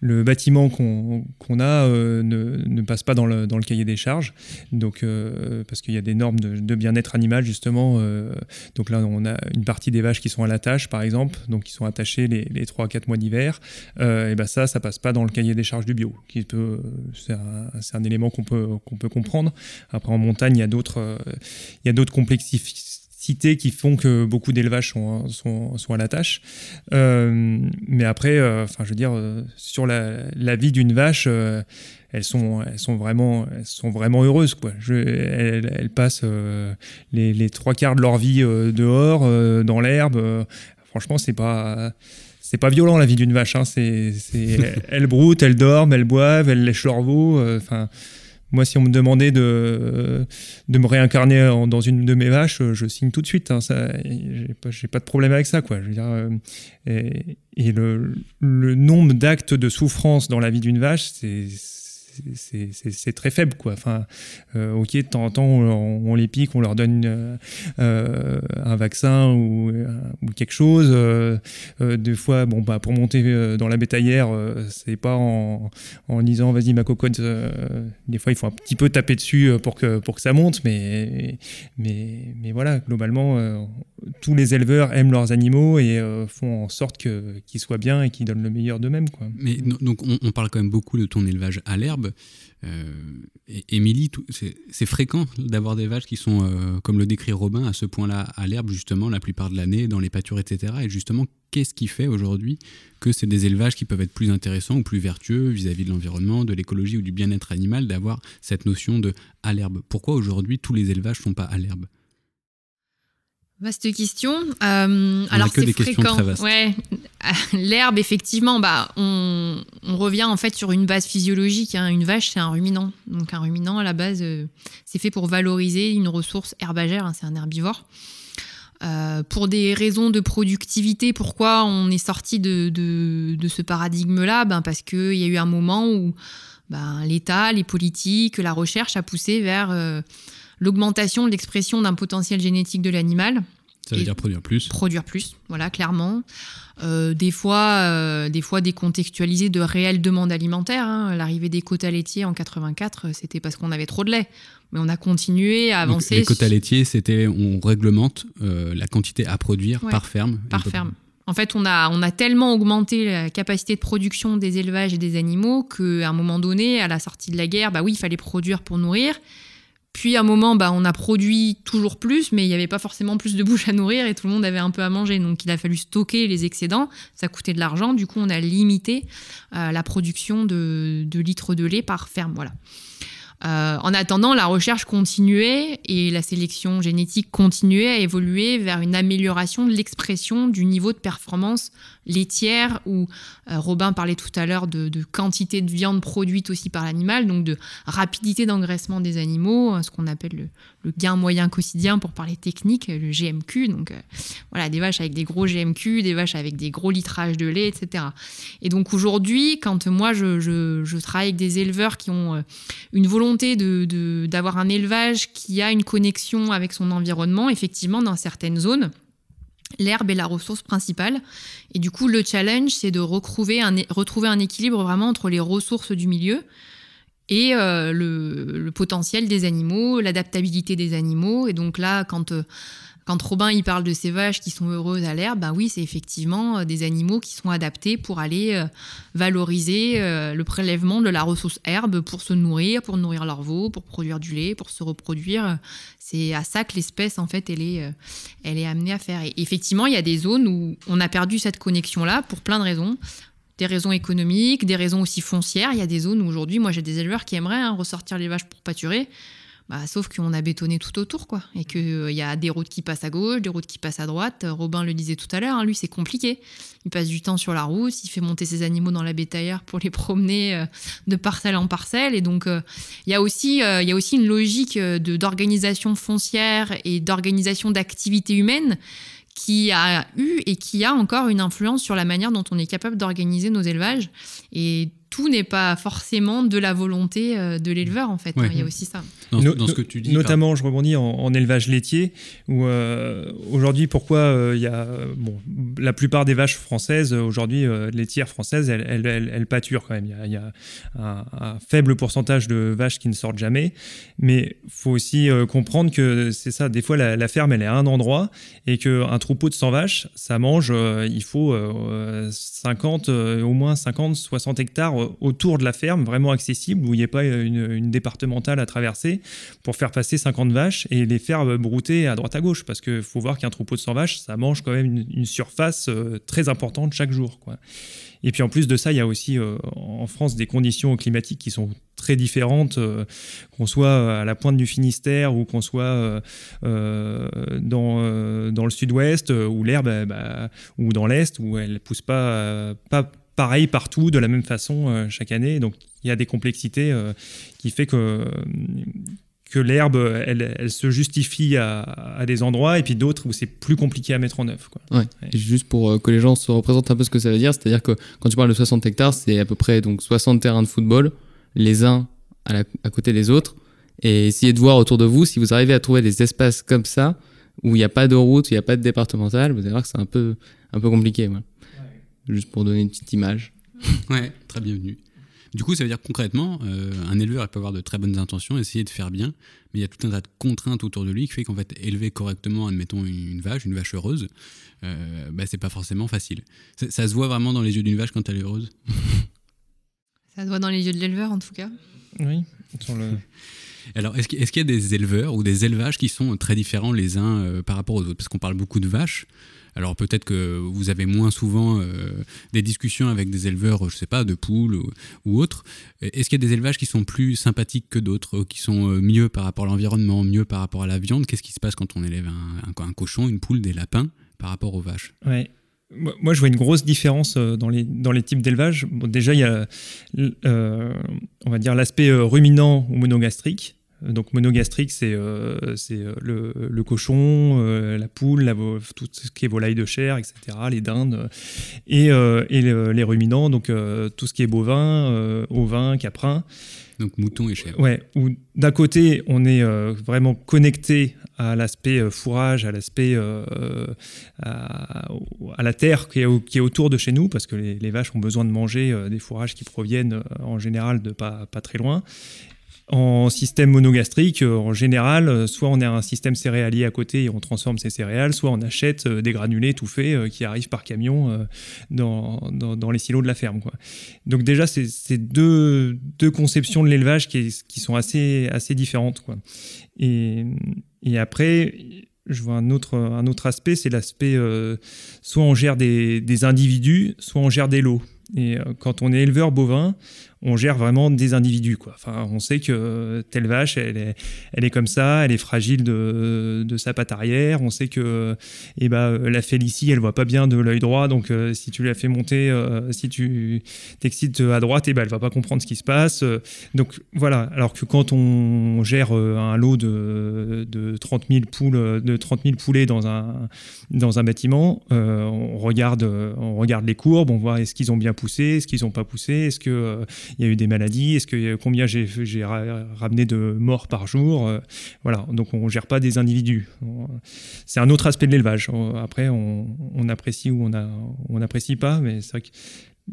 le bâtiment qu'on qu'on a euh, ne, ne passe pas dans le, dans le cahier des charges. Donc, euh, parce qu'il y a des normes de, de bien-être animal, justement. donc là, on a une partie des vaches qui sont à l'attache, par exemple, donc qui sont attachées les, les 3 à 4 mois d'hiver. Et ben ça, ça passe pas dans le cahier des charges du bio. Qui peut, c'est un, un élément qu'on peut, qu'on peut comprendre. Après, en montagne, il y a d'autres, euh, il y a d'autres complexités qui font que beaucoup d'élevages sont, sont, sont à la tâche. Euh, mais après, euh, enfin, je veux dire, euh, sur la, la vie d'une vache, euh, elles sont, elles sont vraiment, elles sont vraiment heureuses, quoi. Je, elles, elles passent euh, les, les trois quarts de leur vie euh, dehors, euh, dans l'herbe. Euh, franchement, c'est pas. C'est pas violent la vie d'une vache, hein. c'est, elles broutent, elles dorment, elles boivent, elles lèchent leur veau. euh, Enfin, moi, si on me demandait de, de me réincarner dans une de mes vaches, je signe tout de suite. Hein, ça, j'ai pas, de problème avec ça, quoi. Euh, et, le nombre d'actes de souffrance dans la vie d'une vache, c'est c'est- très faible quoi. Enfin euh, ok de temps en temps on, les pique on leur donne euh, euh, un vaccin ou, quelque chose. Des fois bon bah pour monter dans la bétaillère c'est pas en, en disant vas-y ma cocotte des fois il faut un petit peu taper dessus pour que pour que ça monte mais mais mais voilà globalement tous les éleveurs aiment leurs animaux et font en sorte que qu'ils soient bien et qu'ils donnent le meilleur d'eux-mêmes quoi.
Mais donc on, on parle quand même beaucoup de ton élevage à l'herbe. Euh, Émilie, c'est fréquent d'avoir des vaches qui sont, euh, comme le décrit Robin, à ce point-là à l'herbe justement la plupart de l'année, dans les pâtures, etc. Et justement, qu'est-ce qui fait aujourd'hui que c'est des élevages qui peuvent être plus intéressants ou plus vertueux vis-à-vis de l'environnement, de l'écologie ou du bien-être animal, d'avoir cette notion de à l'herbe? Pourquoi aujourd'hui tous les élevages sont pas à l'herbe?
Vaste question. Euh, alors c'est fréquent. Ouais. L'herbe, effectivement, bah, on, on revient en fait sur une base physiologique. hein. Une vache, c'est un ruminant. Donc un ruminant, à la base, euh, c'est fait pour valoriser une ressource herbagère. hein. C'est un herbivore. Euh, pour des raisons de productivité, pourquoi on est sorti de, de- de ce paradigme-là? Ben Parce qu'il y a eu un moment où ben, l'État, les politiques, la recherche a poussé vers euh, l'augmentation de l'expression d'un potentiel génétique de l'animal
Ça veut dire produire plus.
produire plus, voilà, clairement. Euh, des fois, euh, des fois décontextualiser de réelles demandes alimentaires. hein. L'arrivée des quotas laitiers en 84, euh, c'était parce qu'on avait trop de lait. Mais on a continué à
Donc,
avancer
les quotas laitiers, c'était on réglemente euh, la quantité à produire
Ouais,
par ferme.
par ferme. En fait, on a, on a tellement augmenté la capacité de production des élevages et des animaux qu'à un moment donné, à la sortie de la guerre, bah oui, il fallait produire pour nourrir. Puis à un moment, bah, on a produit toujours plus, mais il n'y avait pas forcément plus de bouches à nourrir et tout le monde avait un peu à manger. Donc il a fallu stocker les excédents. Ça coûtait de l'argent. Du coup, on a limité euh, la production de, de litres de lait par ferme. Voilà. Euh, en attendant, la recherche continuait et la sélection génétique continuait à évoluer vers une amélioration de l'expression du niveau de performance laitière, où euh, Robin parlait tout à l'heure de, de quantité de viande produite aussi par l'animal, donc de rapidité d'engraissement des animaux, euh, ce qu'on appelle le, le gain moyen quotidien pour parler technique, le GMQ. Donc euh, voilà, des vaches avec des gros GMQ, des vaches avec des gros litrages de lait, etc. Et donc aujourd'hui, quand moi je, je- travaille avec des éleveurs qui ont euh, une volonté de- de- d'avoir un élevage qui a une connexion avec son environnement, effectivement, dans certaines zones, l'herbe est la ressource principale. Et du coup, le challenge, c'est de retrouver un, retrouver un équilibre vraiment entre les ressources du milieu et euh, le, potentiel des animaux, l'adaptabilité des animaux. Et donc là, quand, euh, quand Robin il parle de ces vaches qui sont heureuses à l'herbe, ben oui, c'est effectivement euh, des animaux qui sont adaptés pour aller valoriser le prélèvement de la ressource herbe pour se nourrir, pour nourrir leurs veaux, pour produire du lait, pour se reproduire. C'est à ça que l'espèce, en fait, elle est, elle est amenée à faire. Et effectivement, il y a des zones où on a perdu cette connexion-là pour plein de raisons. Des raisons économiques, des raisons aussi foncières. Il y a des zones où aujourd'hui, moi, j'ai des éleveurs qui aimeraient hein, ressortir les vaches pour pâturer. Bah, sauf qu'on a bétonné tout autour, quoi. Et qu'il y a des routes qui passent à gauche, des routes qui passent à droite. Euh, Robin le disait tout à l'heure, hein, lui, c'est compliqué. Il passe du temps sur la route, il fait monter ses animaux dans la bétaillère pour les promener euh, de parcelle en parcelle. Et donc, euh, il y, a aussi, euh, une logique euh, d'organisation foncière et d'organisation d'activité humaine qui a eu et qui a encore une influence sur la manière dont on est capable d'organiser nos élevages. Et tout n'est pas forcément de la volonté euh, de l'éleveur, en fait.
Ouais.
Il y a aussi ça.
Dans,
No-
dans ce que tu dis.
Notamment, je rebondis en, en élevage laitier, où euh, aujourd'hui, pourquoi euh, il y a. Bon, la plupart des vaches françaises, aujourd'hui, euh, laitières françaises, elles, elles, elles- elles pâturent quand même. Il y a, il y a un, un faible pourcentage de vaches qui ne sortent jamais. Mais il faut aussi euh, comprendre que c'est ça, des fois, la, la ferme, elle est à un endroit et qu'un troupeau de 100 vaches, ça mange, euh, il faut euh, 50, euh, au moins 50, 60 hectares euh, autour de la ferme, vraiment accessible, où il n'y ait pas une, départementale à traverser pour faire passer 50 vaches et les faire euh, brouter à droite à gauche. Parce qu'il faut voir qu'un troupeau de 100 vaches, ça mange quand même une, surface euh, très importante chaque jour. Quoi. Et puis en plus de ça, il y a aussi euh, en France des conditions climatiques qui sont très différentes, euh, qu'on soit à la pointe du Finistère ou qu'on soit euh, euh, dans, euh, dans le sud-ouest euh, où l'herbe, euh, bah, ou dans l'est où elle pousse pas, euh, pas pareil partout de la même façon euh, chaque année. Donc il y a des complexités euh, qui fait que que l'herbe, elle, elle se justifie à, à des endroits et puis d'autres où c'est plus compliqué à mettre en œuvre. Quoi.
Ouais. Juste pour euh, que les gens se représentent un peu ce que ça veut dire, c'est-à-dire que quand tu parles de 60 hectares, c'est à peu près donc 60 terrains de football, les uns à, la- à côté des autres, et essayez de voir autour de vous si vous arrivez à trouver des espaces comme ça où il n'y a pas de route, il n'y a pas de départemental, vous allez voir que c'est un peu, un peu compliqué. voilà. Juste pour donner une petite image.
Ouais, très bienvenue. Du coup, ça veut dire concrètement, euh, un éleveur il peut avoir de très bonnes intentions, essayer de faire bien, mais il y a tout un tas de contraintes autour de lui qui fait qu'en fait, élever correctement, admettons, une, une vache, une vache heureuse, euh, bah, c'est pas forcément facile. Ça, ça se voit vraiment dans les yeux d'une vache quand elle est heureuse?
Ça se voit dans les yeux de l'éleveur, en tout cas.
Oui, sur le...
Alors, est-ce qu'il est-ce qu'il y a des éleveurs ou des élevages qui sont très différents les uns euh, par rapport aux autres? Parce qu'on parle beaucoup de vaches. Alors peut-être que vous avez moins souvent euh, des discussions avec des éleveurs, je sais pas, de poules ou, autres. Est-ce qu'il y a des élevages qui sont plus sympathiques que d'autres, qui sont euh, mieux par rapport à l'environnement, mieux par rapport à la viande? Qu'est-ce qui se passe quand on élève un, cochon, une poule, des lapins par rapport aux vaches?
Ouais. Moi, je vois une grosse différence euh, dans les, dans les types d'élevage. Bon, déjà, il y a, on va dire, l'aspect ruminant ou monogastrique. Donc, monogastrique, c'est euh, euh, le, le cochon, euh, la poule, la tout ce qui est volaille de chair, etc., les dindes. Et, euh, et le- les ruminants, donc tout ce qui est bovin, ovin, caprin.
Donc mouton et chèvre.
Ouais, où d'un côté, on est vraiment connecté à l'aspect fourrage, à l'aspect à, à la terre qui est, qui est autour de chez nous, parce que les, les vaches ont besoin de manger des fourrages qui proviennent en général de pas, pas très loin. En système monogastrique, euh, en général, euh, soit on a un système céréalier à côté et on transforme ces céréales, soit on achète euh, des granulés tout faits qui arrivent par camion dans, dans, les silos de la ferme. Donc déjà, c'est deux, deux conceptions de l'élevage qui, sont assez, assez différentes. Et, après, je vois un autre, un autre aspect, c'est l'aspect, soit on gère des, des individus, soit on gère des lots. Et quand on est éleveur bovin, on gère vraiment des individus. Quoi. Enfin, on sait que telle vache, elle est, elle est comme ça, elle est fragile de, sa patte arrière. On sait que eh ben, la Félicie, elle voit pas bien de l'œil droit, donc euh, si tu la fais monter, euh, si tu t'excites à droite, eh ben, elle va pas comprendre ce qui se passe. Donc voilà, alors que quand on gère euh, un lot de, de 30 000 poules, de 30 000 poulets dans un, dans un bâtiment, on, regarde, on regarde les courbes, on voit est-ce qu'ils ont bien poussé, est-ce qu'ils n'ont pas poussé, est-ce qu'il y a eu des maladies, est-ce que combien j'ai j'ai ra- ramené de morts par jour. euh, voilà, donc on gère pas des individus. C'est un autre aspect de l'élevage. Après, on, apprécie ou on a- on n'apprécie pas, mais c'est vrai que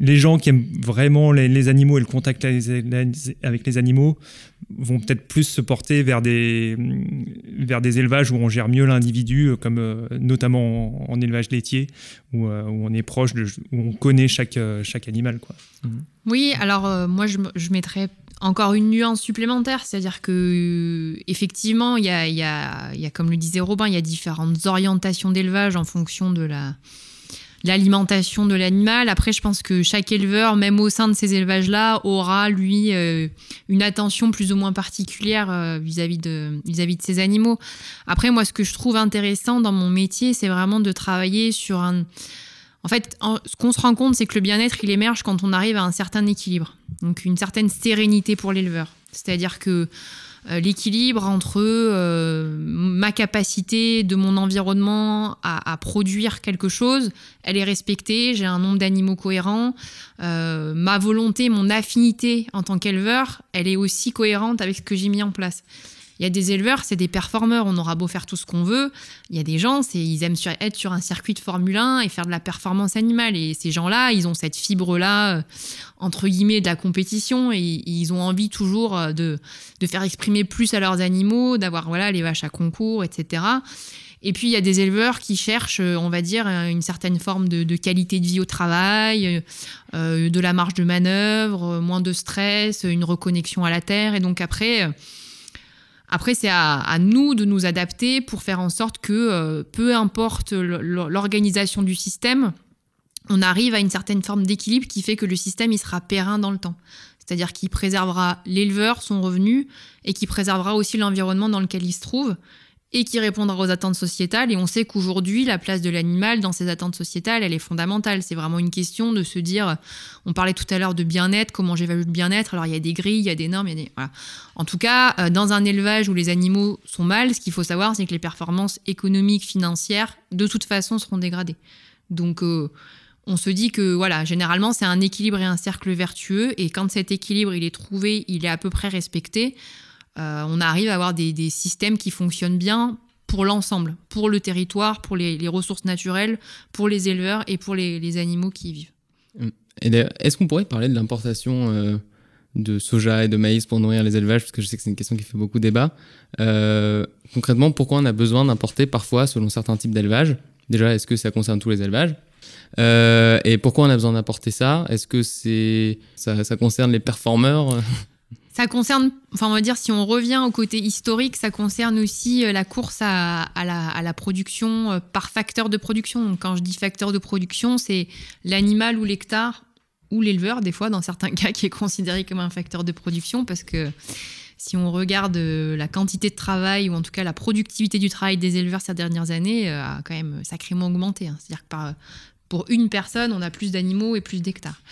les gens qui aiment vraiment les, les animaux et le contact avec les- avec les animaux vont peut-être plus se porter vers des, vers des élevages où on gère mieux l'individu, euh, comme euh, notamment en, en élevage laitier, où, euh, où on est proche, de, où on connaît chaque, chaque animal. Quoi.
Oui, alors euh, moi je, me- je mettrais encore une nuance supplémentaire, c'est-à-dire que euh, effectivement, il y a, il y a- il y a, comme le disait Robin, il y a différentes orientations d'élevage en fonction de la l'alimentation de l'animal. Après, je pense que chaque éleveur, même au sein de ces élevages-là, aura lui euh, une attention plus ou moins particulière euh, vis-à-vis de vis-à-vis de ses animaux. Après, moi, ce que je trouve intéressant dans mon métier, c'est vraiment de travailler sur un en fait, ce qu'on se rend compte, c'est que le bien-être, il émerge quand on arrive à un certain équilibre. Donc, une certaine sérénité pour l'éleveur. C'est-à-dire que l'équilibre entre euh, ma capacité de mon environnement à, à, produire quelque chose, elle est respectée, j'ai un nombre d'animaux cohérent, euh, ma volonté, mon affinité en tant qu'éleveur, elle est aussi cohérente avec ce que j'ai mis en place. Il y a des éleveurs, c'est des performeurs, on aura beau faire tout ce qu'on veut. Il y a des gens, c'est, ils aiment sur, être sur un circuit de Formule 1 et faire de la performance animale. Et ces gens-là, ils ont cette fibre-là, euh, entre guillemets, de la compétition et, ils ont envie toujours euh, de, de faire exprimer plus à leurs animaux, d'avoir voilà, les vaches à concours, etc. Et puis, il y a des éleveurs qui cherchent, euh, on va dire, une certaine forme de, qualité de vie au travail, de la marge de manœuvre, moins de stress, une reconnexion à la terre. Et donc, après, après, c'est à, nous de nous adapter pour faire en sorte que, euh, peu importe l'organisation du système, on arrive à une certaine forme d'équilibre qui fait que le système il sera périn dans le temps. C'est-à-dire qu'il préservera l'éleveur, son revenu, et qui préservera aussi l'environnement dans lequel il se trouve et qui répondra aux attentes sociétales. Et on sait qu'aujourd'hui, la place de l'animal dans ces attentes sociétales, elle est fondamentale. C'est vraiment une question de se dire, on parlait tout à l'heure de bien-être, comment j'évalue le bien-être. Alors il y a des grilles, il y a des normes, il y a des... En tout cas, euh, dans un élevage où les animaux sont mal, ce qu'il faut savoir, c'est que les performances économiques, financières, de toute façon, seront dégradées. Donc... Euh, on se dit que voilà, généralement c'est un équilibre et un cercle vertueux, et quand cet équilibre il est trouvé, il est à peu près respecté, euh, on arrive à avoir des, systèmes qui fonctionnent bien pour l'ensemble, pour le territoire, pour les, ressources naturelles, pour les éleveurs et pour les, animaux qui y vivent.
Est-ce qu'on pourrait parler de l'importation euh, de soja et de maïs pour nourrir les élevages? Parce que je sais que c'est une question qui fait beaucoup débat. Euh, concrètement, pourquoi on a besoin d'importer parfois selon certains types d'élevage Déjà, est-ce que ça concerne tous les élevages? Euh, et pourquoi on a besoin d'apporter ça? Est-ce que c'est ça, concerne les performeurs?
Ça concerne, enfin on va dire, si on revient au côté historique, ça concerne aussi euh, la course à, la, la, production euh, par facteur de production. Donc, quand je dis facteur de production, c'est l'animal ou l'hectare ou l'éleveur, des fois, dans certains cas, qui est considéré comme un facteur de production parce que si on regarde euh, la quantité de travail ou en tout cas la productivité du travail des éleveurs ces dernières années, a quand même sacrément augmenté. Hein. C'est-à-dire que par, pour une personne, on a plus d'animaux et plus d'hectares.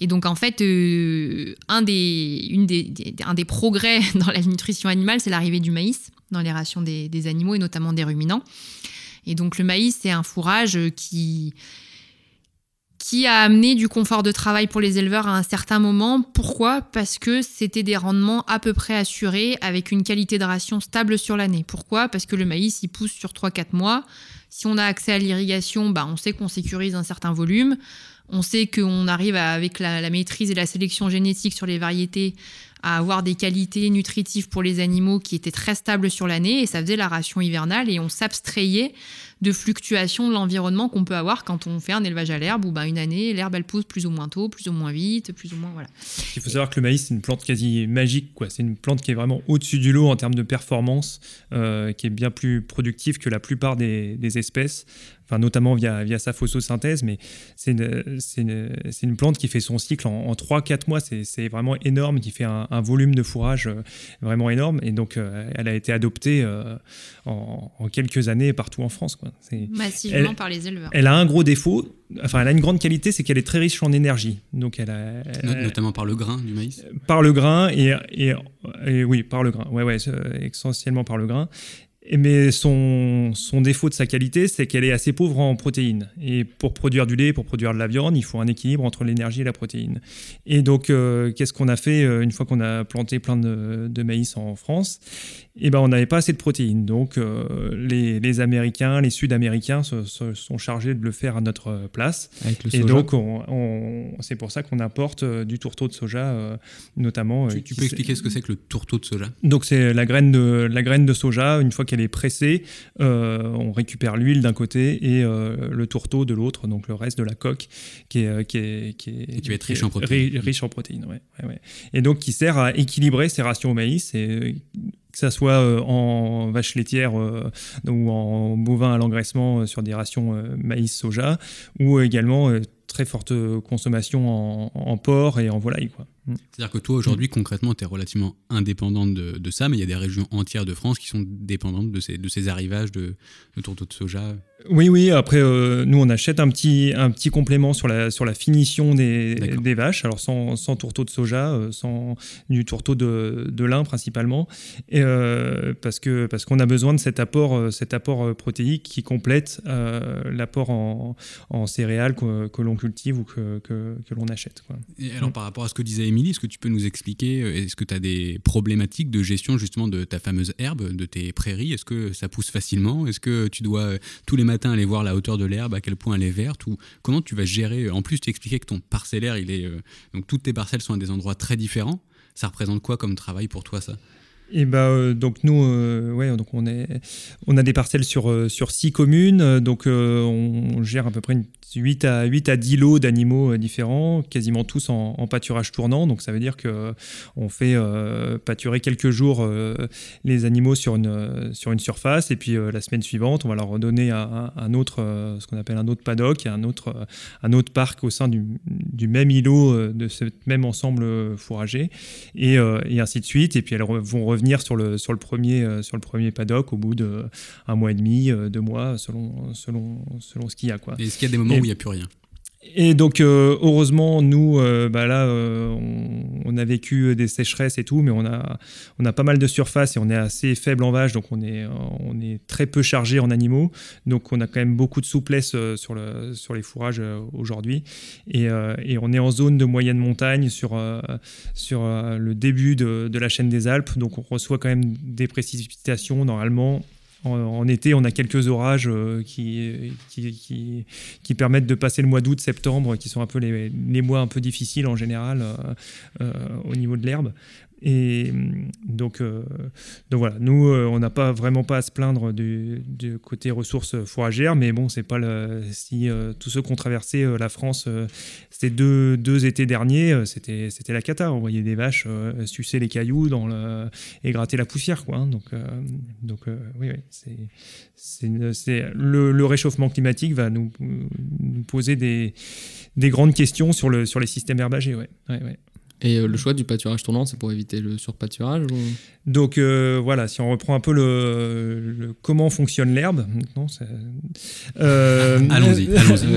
Et donc, en fait, euh, un, des, des, un des progrès dans la nutrition animale, c'est l'arrivée du maïs dans les rations des, des, animaux et notamment des ruminants. Et donc, le maïs, c'est un fourrage qui, qui a amené du confort de travail pour les éleveurs à un certain moment. Pourquoi? Parce que c'était des rendements à peu près assurés avec une qualité de ration stable sur l'année. Pourquoi? Parce que le maïs, il pousse sur 3-4 mois. Si on a accès à l'irrigation, bah, on sait qu'on sécurise un certain volume. On sait qu'on arrive avec la, la, maîtrise et la sélection génétique sur les variétés à avoir des qualités nutritives pour les animaux qui étaient très stables sur l'année et ça faisait la ration hivernale et on s'abstrayait de fluctuations de l'environnement qu'on peut avoir quand on fait un élevage à l'herbe où ben, une année l'herbe elle pousse plus ou moins tôt, plus ou moins vite, plus ou moins voilà.
Il faut savoir que le maïs c'est une plante quasi magique quoi, c'est une plante qui est vraiment au-dessus du lot en termes de performance, euh, qui est bien plus productive que la plupart des, espèces enfin notamment via, via sa photosynthèse, mais c'est une, une, plante qui fait son cycle en, en 3-4 mois, c'est vraiment énorme, qui fait un, volume de fourrage euh, vraiment énorme, et donc euh, elle a été adoptée en, quelques années partout en France.
Massivement elle, par les éleveurs.
Elle a un gros défaut, enfin elle a une grande qualité, c'est qu'elle est très riche en énergie. Donc elle a, elle
Notamment par le grain du maïs?
Par le grain, et, et, et oui, par le grain, ouais, ouais, essentiellement par le grain. Mais son, son, défaut de sa qualité, c'est qu'elle est assez pauvre en protéines. Et pour produire du lait, pour produire de la viande, il faut un équilibre entre l'énergie et la protéine. Et donc, euh, qu'est-ce qu'on a fait une fois qu'on a planté plein de, de maïs en France? Eh ben, on n'avait pas assez de protéines. Donc, euh, les, les, Américains, les Sud-Américains se, se, sont chargés de le faire à notre place.
et
donc, on, on, c'est pour ça qu'on apporte euh, du tourteau de soja, euh, notamment.
Tu, tu peux expliquer ce que c'est que le tourteau de soja?
Donc, c'est la graine de, la graine de soja. Une fois qu'elle est pressée, on récupère l'huile d'un côté et le tourteau de l'autre, donc le reste de la coque, qui est, qui est, qui est,
et qui va être riche en protéines.
Riche en protéines, ouais, ouais, ouais. Et donc, qui sert à équilibrer ces rations au maïs. Et, que ça soit euh, en vache laitière euh, ou en bovin à l'engraissement euh, sur des rations maïs-soja, ou également très forte consommation en, porc et en volaille.
C'est-à-dire que toi, aujourd'hui, concrètement, tu es relativement indépendante de, de, ça, mais il y a des régions entières de France qui sont dépendantes de ces, de ces arrivages de, de tourteaux de soja?
Oui, oui. Après, euh, nous, on achète un petit, un petit complément sur la, sur la finition des, des vaches. Alors, sans, sans tourteau de soja, euh, sans du tourteau de, de lin principalement. Et, euh, parce que parce qu'on a besoin de cet apport, cet apport protéique qui complète euh, l'apport en, en céréales que, que l'on cultive ou que, que, que l'on achète. quoi.
Et alors, par rapport à ce que disait Émilie, est-ce que tu peux nous expliquer, est-ce que tu as des problématiques de gestion justement de ta fameuse herbe, de tes prairies? Est-ce que ça pousse facilement? Est-ce que tu dois tous les matins aller voir la hauteur de l'herbe, à quel point elle est verte ou comment tu vas gérer En plus, tu expliquais que ton parcellaire, il est euh, donc toutes tes parcelles sont à des endroits très différents. Ça représente quoi comme travail pour toi ça?
Et bah, euh, donc nous, euh, ouais, donc on, est, on a des parcelles sur, euh, sur six communes, euh, donc euh, on gère à peu près une 8 à, 8 à 10 lots d'animaux euh, différents, quasiment tous en, en pâturage tournant. Donc ça veut dire que on fait euh, pâturer quelques jours euh, les animaux sur une, euh, sur une surface et puis euh, la semaine suivante, on va leur redonner un, un autre, euh, ce qu'on appelle un autre paddock et un autre, euh, un autre parc au sein du, du même îlot euh, de ce même ensemble euh, fourragé et, euh, et ainsi de suite. Et puis elles vont revenir sur le, sur le, premier, euh, sur le premier paddock au bout de un mois et demi, euh, deux mois, selon, selon, selon ce qu'il y a. Quoi.
Et Est-ce qu'il y a des moments
Et-
il n'y a plus rien
Et donc, euh, heureusement, nous, euh, bah là, euh, on, a vécu des sécheresses et tout, mais on a, on a pas mal de surface et on est assez faible en vache, donc on est, euh, on est très peu chargé en animaux. Donc, on a quand même beaucoup de souplesse euh, sur, le, sur les fourrages euh, aujourd'hui. Et, euh, et on est en zone de moyenne montagne sur, euh, sur euh, le début de, de la chaîne des Alpes. Donc, on reçoit quand même des précipitations normalement. En, été, on a quelques orages euh, qui, permettent de passer le mois d'août, septembre, qui sont un peu les, les mois un peu difficiles en général euh, euh, au niveau de l'herbe. Et donc, euh, donc voilà, nous, euh, on n'a pas vraiment pas à se plaindre du, côté ressources fourragères, mais bon, c'est pas si euh, tous ceux qui ont traversé la France ces deux, étés derniers, c'était la cata. On voyait des vaches sucer les cailloux et gratter la poussière, quoi. donc, oui, le, réchauffement climatique va nous, poser des, des grandes questions sur, le, sur les systèmes herbagers. Ouais. Ouais, ouais.
Et euh, le choix du pâturage tournant, c'est pour éviter le surpâturage ou...
Donc euh, voilà, si on reprend un peu le, le- comment fonctionne l'herbe, euh,
Allons-y,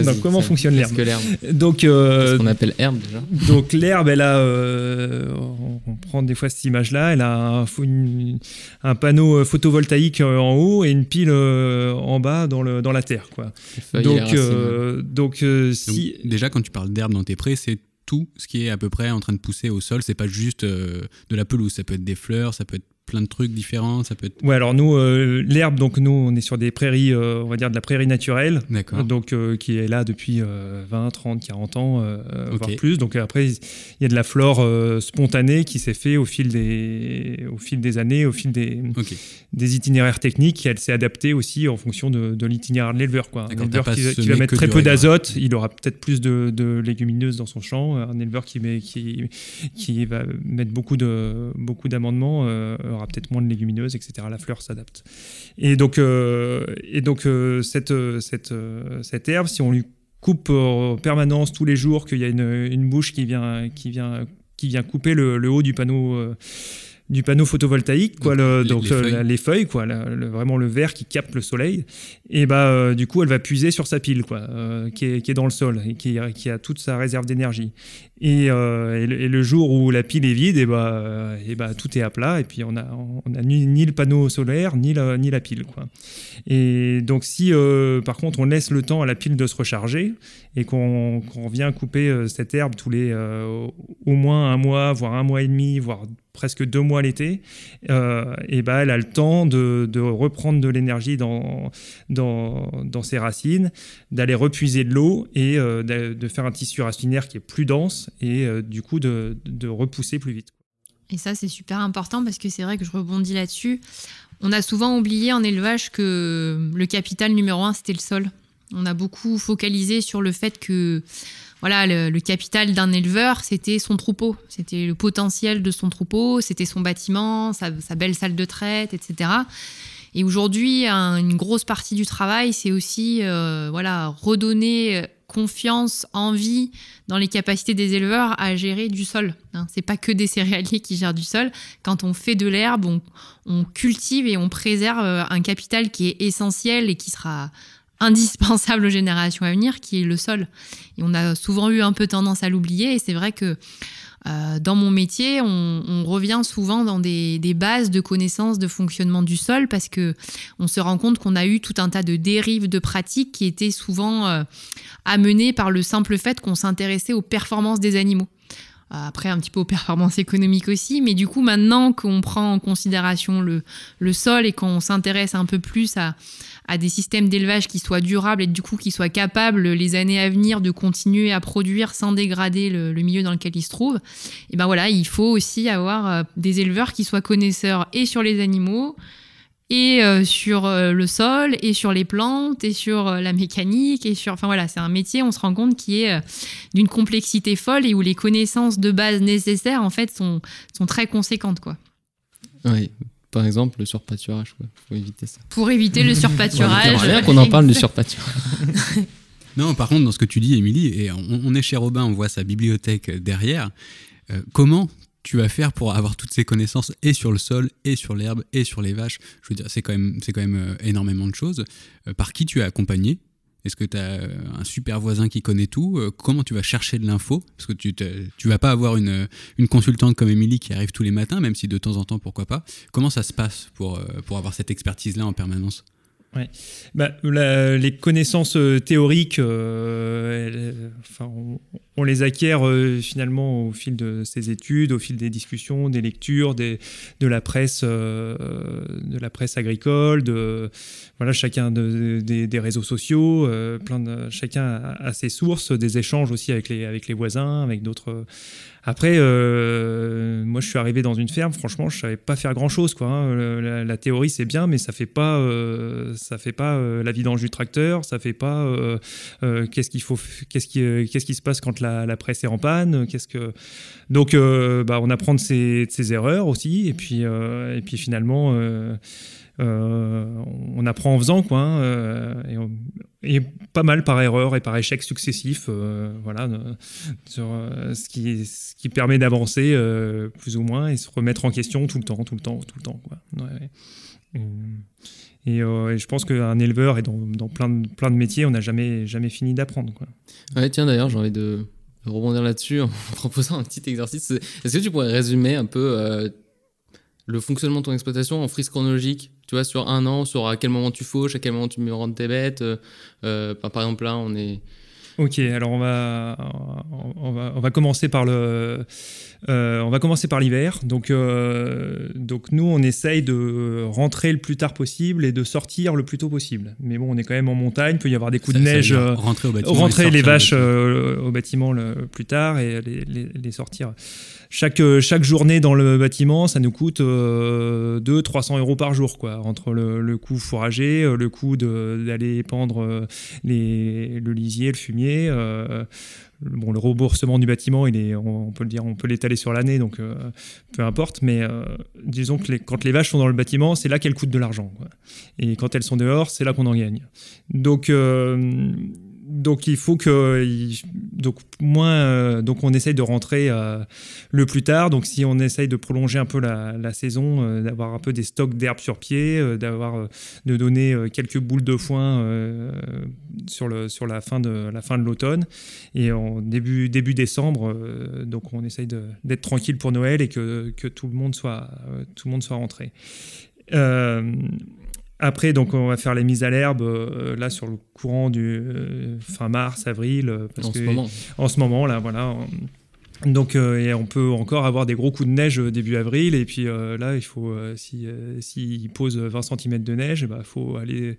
donc, comment fonctionne
qu'est-ce
l'herbe
que l'herbe
Donc
C'est
euh,
ce qu'on appelle herbe déjà.
Donc l'herbe, elle a, euh, on on prend des fois cette image-là, elle a un, fo- une- un panneau photovoltaïque en haut et une pile euh, en bas dans, le, dans la terre. Quoi. Donc, euh, euh,
Donc,
si...
Déjà, quand tu parles d'herbe dans tes prés, c'est tout ce qui est à peu près en train de pousser au sol. C'est pas juste euh, de la pelouse. Ça peut être des fleurs, ça peut être plein de trucs différents. Ça peut être.
Ouais, alors nous, euh, l'herbe, donc nous, on est sur des prairies, euh, on va dire de la prairie naturelle,
D'accord.
donc euh, qui est là depuis euh, 20, 30, 40 ans, euh,
Ok.
voire plus. Donc après, il y a de la flore spontanée qui s'est fait au fil des, au fil des années, au fil des, des itinéraires techniques, et elle s'est adaptée aussi en fonction de, de l'itinéraire de l'éleveur. quoi. Un éleveur qui, va mettre très peu d'azote, il aura peut-être plus de, de légumineuses dans son champ. Un éleveur qui, met, qui, qui va mettre beaucoup de beaucoup d'amendements aura peut-être moins de légumineuses, etc. La fleur s'adapte. Et donc, euh, et donc euh, cette, euh, cette, cette herbe, si on lui coupe en permanence tous les jours, qu'il y a une, une bouche qui vient, qui vient, qui vient couper le, le haut du panneau. euh, du panneau photovoltaïque, quoi,
Donc,
le-
les-
donc
les feuilles.
la- les feuilles, quoi, la- le- vraiment le verre qui capte le soleil, et bah euh, du coup elle va puiser sur sa pile, quoi, euh, qui, est, qui est dans le sol et qui, qui a toute sa réserve d'énergie. Et, euh, et le, jour où la pile est vide, et bah, euh, et bah tout est à plat, et puis on a, on a ni, le panneau solaire ni la, pile. Et donc si euh, par contre on laisse le temps à la pile de se recharger et qu'on vient couper cette herbe tous les au moins un mois, voire un mois et demi, voire presque deux mois l'été, et ben elle a le temps de, reprendre de l'énergie dans, ses racines, d'aller repuiser de l'eau et de faire un tissu racinaire qui est plus dense et euh, du coup de, repousser plus vite.
Et ça, c'est super important parce que c'est vrai que je rebondis là-dessus. On a souvent oublié en élevage que le capital numéro un, c'était le sol. On a beaucoup focalisé sur le fait que voilà, le, capital d'un éleveur, c'était son troupeau. C'était le potentiel de son troupeau, c'était son bâtiment, sa, belle salle de traite, etc. Et aujourd'hui, un- une grosse partie du travail, c'est aussi euh, voilà, redonner confiance, envie dans les capacités des éleveurs à gérer du sol. Hein. C'est pas que des céréaliers qui gèrent du sol. Quand on fait de l'herbe, on, on cultive et on préserve euh, un capital qui est essentiel et qui sera indispensable aux générations à venir, qui est le sol. Et on a souvent eu un peu tendance à l'oublier, et c'est vrai que euh, dans mon métier, on, revient souvent dans des, bases de connaissances de fonctionnement du sol parce que on se rend compte qu'on a eu tout un tas de dérives de pratiques qui étaient souvent euh, amenées par le simple fait qu'on s'intéressait aux performances des animaux. Après, un petit peu aux performances économiques aussi, mais du coup, maintenant qu'on prend en considération le sol et qu'on s'intéresse un peu plus à, à des systèmes d'élevage qui soient durables et du coup qui soient capables les années à venir de continuer à produire sans dégrader le, milieu dans lequel ils se trouvent, et ben voilà, il faut aussi avoir euh, des éleveurs qui soient connaisseurs et sur les animaux, et euh, sur euh, le sol, et sur les plantes, et sur la mécanique, et sur... Enfin voilà, c'est un métier, on se rend compte, qui est d'une complexité folle et où les connaissances de base nécessaires, en fait, sont, sont très conséquentes, quoi.
Oui, par exemple, le surpâturage. Faut éviter ça.
Pour éviter le surpâturage.
J'aimerais bien qu'on en parle du surpâturage.
Non, par contre, dans ce que tu dis, Émilie, et on, on est chez Robin, on voit sa bibliothèque derrière. Euh, comment tu vas faire pour avoir toutes ces connaissances et sur le sol, et sur l'herbe, et sur les vaches? Je veux dire, c'est quand même, c'est quand même euh, énormément de choses. Euh, par qui tu es accompagné? Est-ce que tu as un super voisin qui connaît tout Euh, Comment tu vas chercher de l'info? Parce que tu tu vas pas avoir une, une consultante comme Émilie qui arrive tous les matins, même si de temps en temps, pourquoi pas. Comment ça se passe pour, euh, pour avoir cette expertise-là en permanence?
Bah, la- les connaissances euh, théoriques, euh, elles- enfin, on, les acquiert euh, finalement au fil de ces études, au fil des discussions, des lectures, des, de la presse, euh, de la presse agricole, de voilà chacun de- des, réseaux sociaux, euh, plein de, chacun a, a ses sources, des échanges aussi avec les avec les voisins, avec d'autres. Après, euh, moi, je suis arrivé dans une ferme. Franchement, je savais pas faire grand chose, quoi. hein. La, théorie, c'est bien, mais ça fait pas, euh, ça fait pas euh, la vidange du tracteur. Ça fait pas qu'est-ce qu'il faut, qu'est-ce qui, se passe quand la, presse est en panne. Qu'est-ce que, donc, bah, on apprend de ses, de ses erreurs aussi, et puis, et puis finalement. Euh, on apprend en faisant quoi, hein, euh, et, pas mal par erreur et par échecs successifs, euh, voilà, sur ce qui, permet d'avancer plus ou moins et se remettre en question tout le temps, tout le temps, tout le temps. Quoi. Et, je pense qu'un éleveur et dans, plein, de, métiers, on n'a jamais, fini d'apprendre. Quoi.
Ouais, tiens, d'ailleurs, j'ai envie de rebondir là-dessus en proposant un petit exercice. Est-ce que tu pourrais résumer un peu le fonctionnement de ton exploitation en frise chronologique Tu vois, sur un an, sur à quel moment tu fauches, à quel moment tu rentres tes bêtes. euh, euh, par exemple, là, on est.
Ok, alors on va, on va, on va commencer par le, euh, on va commencer par l'hiver. Donc, euh, donc nous, on essaye de rentrer le plus tard possible et de sortir le plus tôt possible. Mais bon, on est quand même en montagne, il peut y avoir des coups
Ça-
de
ça
neige. euh,
rentrer au bâtiment.
rentrer les vaches
bâtiment.
euh, au bâtiment le plus tard et les, les- les sortir. Chaque, euh, chaque journée dans le bâtiment, ça nous coûte euh, 200-300 euros par jour, quoi, entre le, coût fourrager, euh, le coût de- d'aller pendre euh, le lisier, le fumier. euh, bon, le remboursement du bâtiment, il est, on, peut le dire, on peut l'étaler sur l'année, donc euh, peu importe. Mais euh, disons que quand les vaches sont dans le bâtiment, c'est là qu'elles coûtent de l'argent. Et quand elles sont dehors, c'est là qu'on en gagne. Donc, euh, donc il faut que donc moins euh, donc on essaye de rentrer euh, le plus tard. Donc si on essaye de prolonger un peu la, saison, euh, d'avoir un peu des stocks d'herbe sur pied, d'avoir de donner quelques boules de foin sur le sur la fin de la fin de l'automne et en début début décembre. donc on essaye d'être tranquille pour Noël et que, que tout le monde soit tout le monde soit rentré. Après, donc, on va faire les mises à l'herbe euh, là sur le courant du euh, fin mars, avril, euh, parce
en
que
ce moment.
en ce moment là, voilà. on- Donc, euh, et on peut encore avoir des gros coups de neige euh, début avril, et puis euh, là, il faut, euh, si, euh, s'il pose 20 cm de neige, il faut aller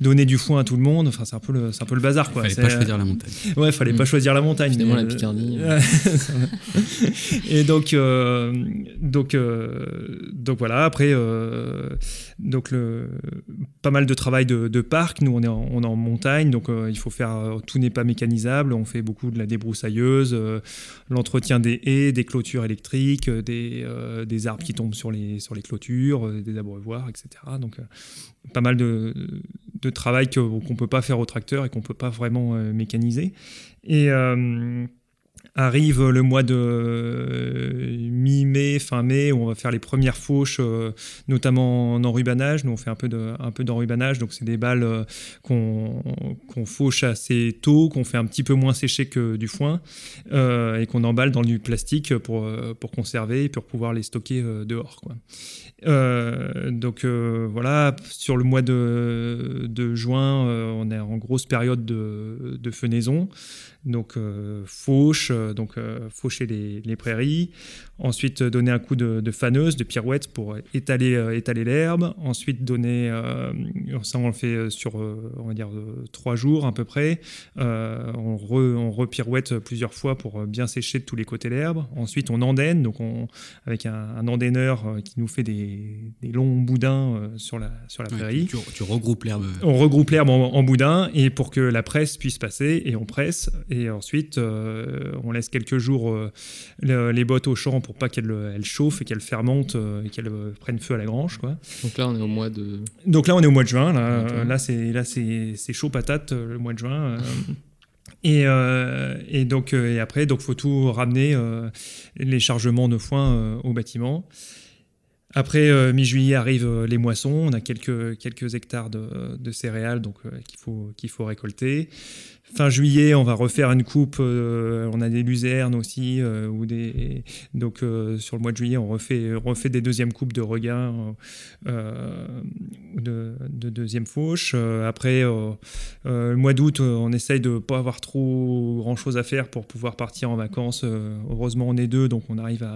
donner du foin à tout le monde. Enfin, c'est un peu le, c'est un peu le bazar, quoi.
Fallait
C'est-
pas choisir la montagne.
Ouais, fallait
Mm.
pas choisir la montagne.
Finalement,
mais,
la Picardie.
et donc, euh, donc, euh, donc voilà. Après, euh, donc le, pas mal de travail de, de parc. Nous, on est en, on est en montagne, donc euh, il faut faire. tout n'est pas mécanisable. On fait beaucoup de la débroussailleuse, euh, des haies, des clôtures électriques, euh, des, euh, des arbres qui tombent sur les sur les clôtures, euh, des abreuvoirs, etc. Donc, pas mal de, de travail qu'on peut pas faire au tracteur et qu'on peut pas vraiment mécaniser. Et, Arrive le mois de euh, mi-mai, fin mai, où on va faire les premières fauches, euh, notamment en enrubanage. Nous, on fait un peu de- un peu d'enrubanage, donc c'est des balles euh, qu'on qu'on fauche assez tôt, qu'on fait un petit peu moins sécher que du foin, et qu'on emballe dans du plastique pour, pour conserver et pour pouvoir les stocker dehors. Donc voilà, sur le mois de, de juin, on est en grosse période de, de fenaison. Donc euh, fauche, euh, donc euh, faucher les, les prairies. Ensuite euh, donner un coup de, de faneuse, de pirouette pour étaler, euh, étaler l'herbe. Ensuite donner, euh, ça on le fait sur, on va dire trois jours à peu près. On, re, on repirouette plusieurs fois pour bien sécher de tous les côtés l'herbe. Ensuite on andaine, donc on, avec un, un andaineur euh, qui nous fait des, des longs boudins sur la, sur la prairie.
tu, tu regroupes l'herbe.
On regroupe l'herbe en, en boudin et pour que la presse puisse passer et on presse et ensuite on laisse quelques jours le- les bottes au champ pour pas qu'elles elles chauffent et qu'elles fermentent euh, et qu'elles euh, prennent feu à la grange quoi.
Donc là, on est au mois de.
Donc là on est au mois de juin là. Euh, là c'est là c'est c'est chaud patate euh, le mois de juin. euh. Et, euh, et donc euh, et après donc faut tout ramener euh, les chargements de foin euh, au bâtiment. Après, euh, mi-juillet arrivent euh, les moissons. On a quelques, quelques hectares de, de céréales donc, euh, qu'il faut, qu'il faut récolter. Fin juillet, on va refaire une coupe. euh, on a des luzernes aussi. euh, des... Donc, euh, sur le mois de juillet, on refait, des deuxièmes coupes de regain de, de deuxième fauche. Après, le mois d'août, on essaye de pas avoir trop grand-chose à faire pour pouvoir partir en vacances. Heureusement, on est deux, donc on arrive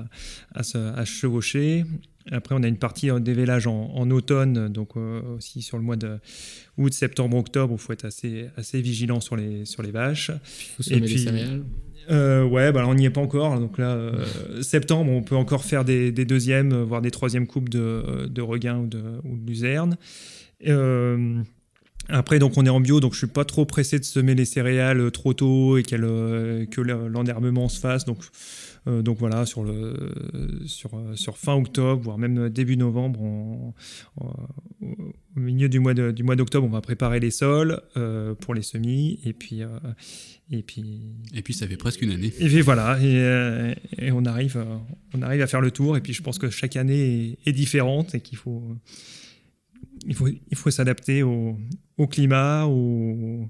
à se chevaucher. Après, on a une partie euh, dévélage en, en automne, donc euh, aussi sur le mois de août, septembre, octobre, où il faut être assez, assez vigilant sur les, sur les vaches.
Faut semer
puis-
les céréales.
Euh, ouais, bah, on n'y est pas encore. Donc là, euh, septembre, on peut encore faire des, des deuxièmes, voire des troisièmes coupes de, de regain ou de, ou de luzerne. Après, donc on est en bio, donc je suis pas trop pressé de semer les céréales trop tôt et euh, que le- l'enherbement se fasse. Donc, euh, donc voilà, sur, le, sur, euh, sur fin octobre, voire même début novembre, on- on- au milieu du mois, de- du mois d'octobre, on va préparer les sols euh, pour les semis. Et puis, euh, et puis,
Et puis ça fait presque une année.
et puis voilà, et, euh, et on, arrive, euh, on arrive à faire le tour. Et puis je pense que chaque année est, est différente et qu'il faut, il faut, il faut s'adapter au, au climat, au-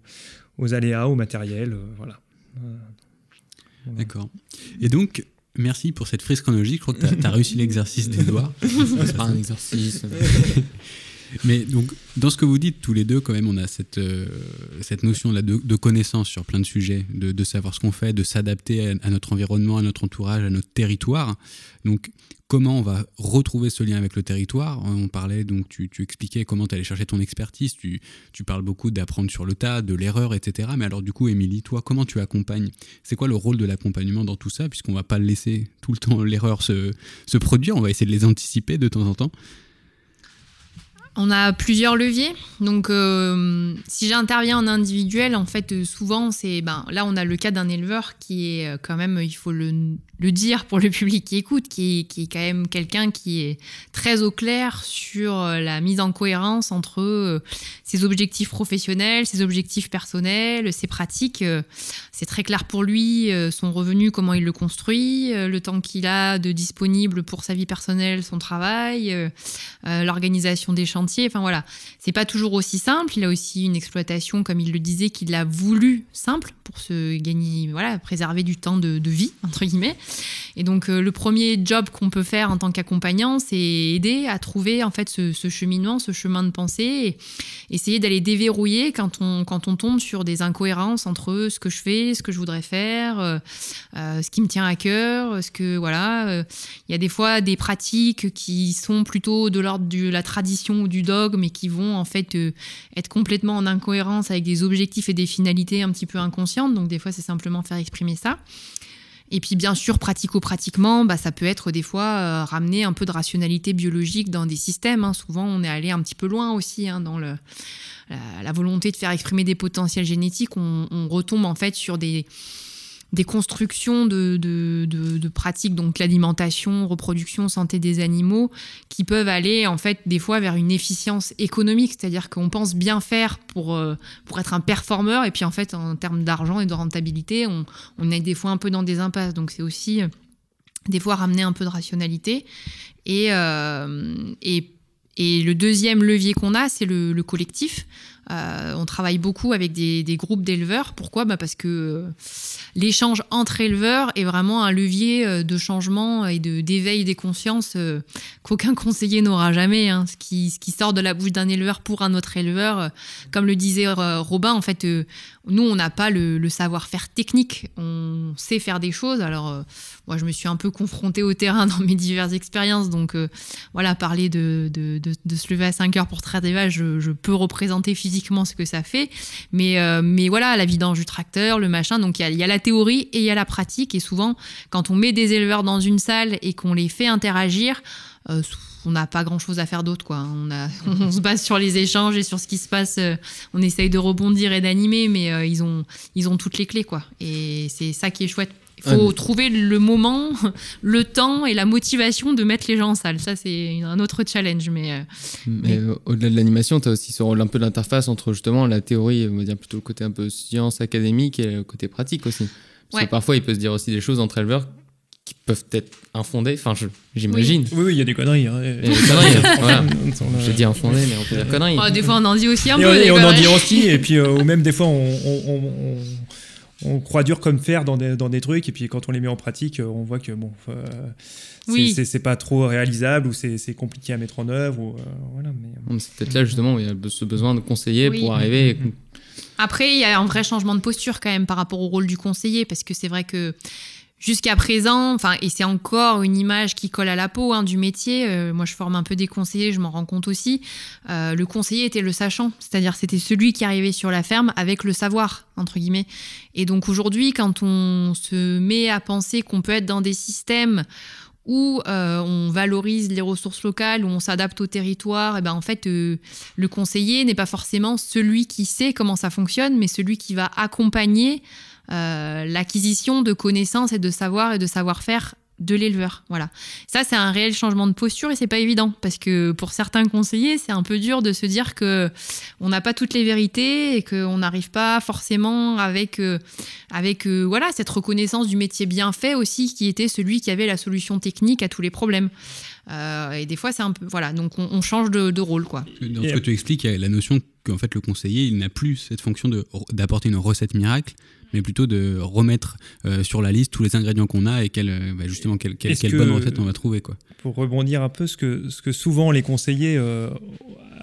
aux aléas, au matériel. euh, voilà.
D'accord. Et donc, merci pour cette frise chronologique. Je crois que tu as, réussi l'exercice des doigts.
C'est pas un exercice.
Mais donc, dans ce que vous dites tous les deux, quand même, on a cette, euh, cette notion de, connaissance sur plein de sujets, de, savoir ce qu'on fait, de s'adapter à, à notre environnement, à notre entourage, à notre territoire. Donc, comment on va retrouver ce lien avec le territoire? On parlait, donc, tu, tu expliquais comment tu allais chercher ton expertise. Tu, tu parles beaucoup d'apprendre sur le tas, de l'erreur, etc. Mais alors, du coup, Émilie, toi, comment tu accompagnes? C'est quoi le rôle de l'accompagnement dans tout ça? Puisqu'on va pas laisser tout le temps l'erreur se, se produire, on va essayer de les anticiper de temps en temps.
On a plusieurs leviers. Donc, euh, si j'interviens en individuel, en fait, euh, souvent, c'est. Ben, là, on a le cas d'un éleveur qui est euh, quand même, il faut le, dire pour le public qui écoute, qui est, quand même quelqu'un qui est très au clair sur la mise en cohérence entre ses objectifs professionnels, ses objectifs personnels, ses pratiques. C'est très clair pour lui, son revenu, comment il le construit, le temps qu'il a de disponible pour sa vie personnelle, son travail. l'organisation des chantiers. Enfin voilà, c'est pas toujours aussi simple. Il a aussi une exploitation, comme il le disait, qu'il a voulu simple pour se gagner, voilà, préserver du temps de, vie entre guillemets. Et donc euh, le premier job qu'on peut faire en tant qu'accompagnant, c'est aider à trouver en fait ce, cheminement, ce chemin de pensée, et essayer d'aller déverrouiller quand on quand on tombe sur des incohérences entre ce que je fais, ce que je voudrais faire, euh, euh, ce qui me tient à cœur, ce que voilà. il y a des fois des pratiques qui sont plutôt de l'ordre de la tradition ou du dogme et qui vont en fait euh, être complètement en incohérence avec des objectifs et des finalités un petit peu inconscientes. Donc des fois, c'est simplement faire exprimer ça. Et puis bien sûr, pratico-pratiquement, bah, ça peut être des fois euh, ramener un peu de rationalité biologique dans des systèmes. hein. Souvent, on est allé un petit peu loin aussi hein, dans le, la, volonté de faire exprimer des potentiels génétiques. On retombe en fait sur des des constructions de, de, de- pratiques, donc l'alimentation, reproduction, santé des animaux, qui peuvent aller en fait des fois vers une efficience économique, c'est-à-dire qu'on pense bien faire pour, euh, pour être un performeur, et puis en fait en termes d'argent et de rentabilité, on, on est des fois un peu dans des impasses. Donc c'est aussi euh, des fois ramener un peu de rationalité. Et, euh, et, et le deuxième levier qu'on a, c'est le collectif. Euh, on travaille beaucoup avec des, groupes d'éleveurs. Pourquoi? Bah Parce que euh, l'échange entre éleveurs est vraiment un levier euh, de changement et de- d'éveil des consciences qu'aucun conseiller n'aura jamais. hein. Ce, qui, ce qui sort de la bouche d'un éleveur pour un autre éleveur, comme le disait Robin, en fait, nous, on n'a pas le, savoir-faire technique. On sait faire des choses. Alors, euh, moi, je me suis un peu confrontée au terrain dans mes diverses expériences. Donc, euh, voilà, parler de, se lever à 5 heures pour traire des vaches, je, peux représenter physiquement ce que ça fait. Mais, euh, mais voilà, la vidange du tracteur, le machin. Donc, il y y a la théorie et il y a la pratique. Et souvent, quand on met des éleveurs dans une salle et qu'on les fait interagir, on n'a pas grand chose à faire d'autre quoi. On, a, on se base sur les échanges et sur ce qui se passe. euh, on essaye de rebondir et d'animer, mais euh, ils, ont, ils ont toutes les clés quoi. Et c'est ça qui est chouette. Il faut
Ouais,
trouver le moment, le temps et la motivation de mettre les gens en salle. Ça, c'est un autre challenge. Mais euh,
Mais au-delà de l'animation, tu as aussi ce rôle un peu d'interface entre justement la théorie, on va dire plutôt le côté un peu science académique et le côté pratique aussi. Parce
Ouais.
que parfois, il peut se dire aussi des choses entre éleveurs qui peuvent être infondées, enfin, je- j'imagine.
Oui, oui, il y a des conneries. hein.
Et des conneries, voilà. J'ai dit infondées, mais on peut dire conneries.
oh, des fois, on en dit aussi un
et
peu.
on,
des
et on en
conneries.
dit aussi, et puis euh, ou même des fois on, on- on- on- on croit dur comme fer dans des, dans des trucs, et puis quand on les met en pratique, euh, on voit que bon, euh, c'est
Oui.
c'est- c'est pas trop réalisable ou c'est c'est compliqué à mettre en œuvre. Ou, euh, voilà, mais,
C'est peut-être là justement où il y a ce besoin de conseiller
Oui.
pour arriver. et-
Après, il y a un vrai changement de posture quand même par rapport au rôle du conseiller, parce que c'est vrai que jusqu'à présent, enfin, et c'est encore une image qui colle à la peau hein, du métier. euh, moi, je forme un peu des conseillers, je m'en rends compte aussi. euh, le conseiller était le sachant, c'est-à-dire c'était celui qui arrivait sur la ferme avec le savoir entre guillemets. Et donc aujourd'hui, quand on se met à penser qu'on peut être dans des systèmes où euh, on valorise les ressources locales, où on s'adapte au territoire, et ben en fait, le conseiller n'est pas forcément celui qui sait comment ça fonctionne, mais celui qui va accompagner euh, l'acquisition de connaissances et de savoir et de savoir-faire de l'éleveur. Voilà. Ça, c'est un réel changement de posture et c'est pas évident parce que pour certains conseillers, c'est un peu dur de se dire que on n'a pas toutes les vérités et qu'on n'arrive pas forcément avec, euh, avec euh, voilà, cette reconnaissance du métier bien fait aussi, qui était celui qui avait la solution technique à tous les problèmes. Euh, et des fois, c'est un peu. Voilà, donc on, on change de, de rôle, quoi.
Dans ce que tu expliques, il y a la notion qu'en fait le conseiller, il n'a plus cette fonction de- d'apporter une recette miracle, mais plutôt de remettre euh, sur la liste tous les ingrédients qu'on a et quelle, euh, bah, justement quelle, quelle, quelle
que-
bonne recette on va trouver. Quoi.
pour rebondir un peu, ce que, ce que souvent les conseillers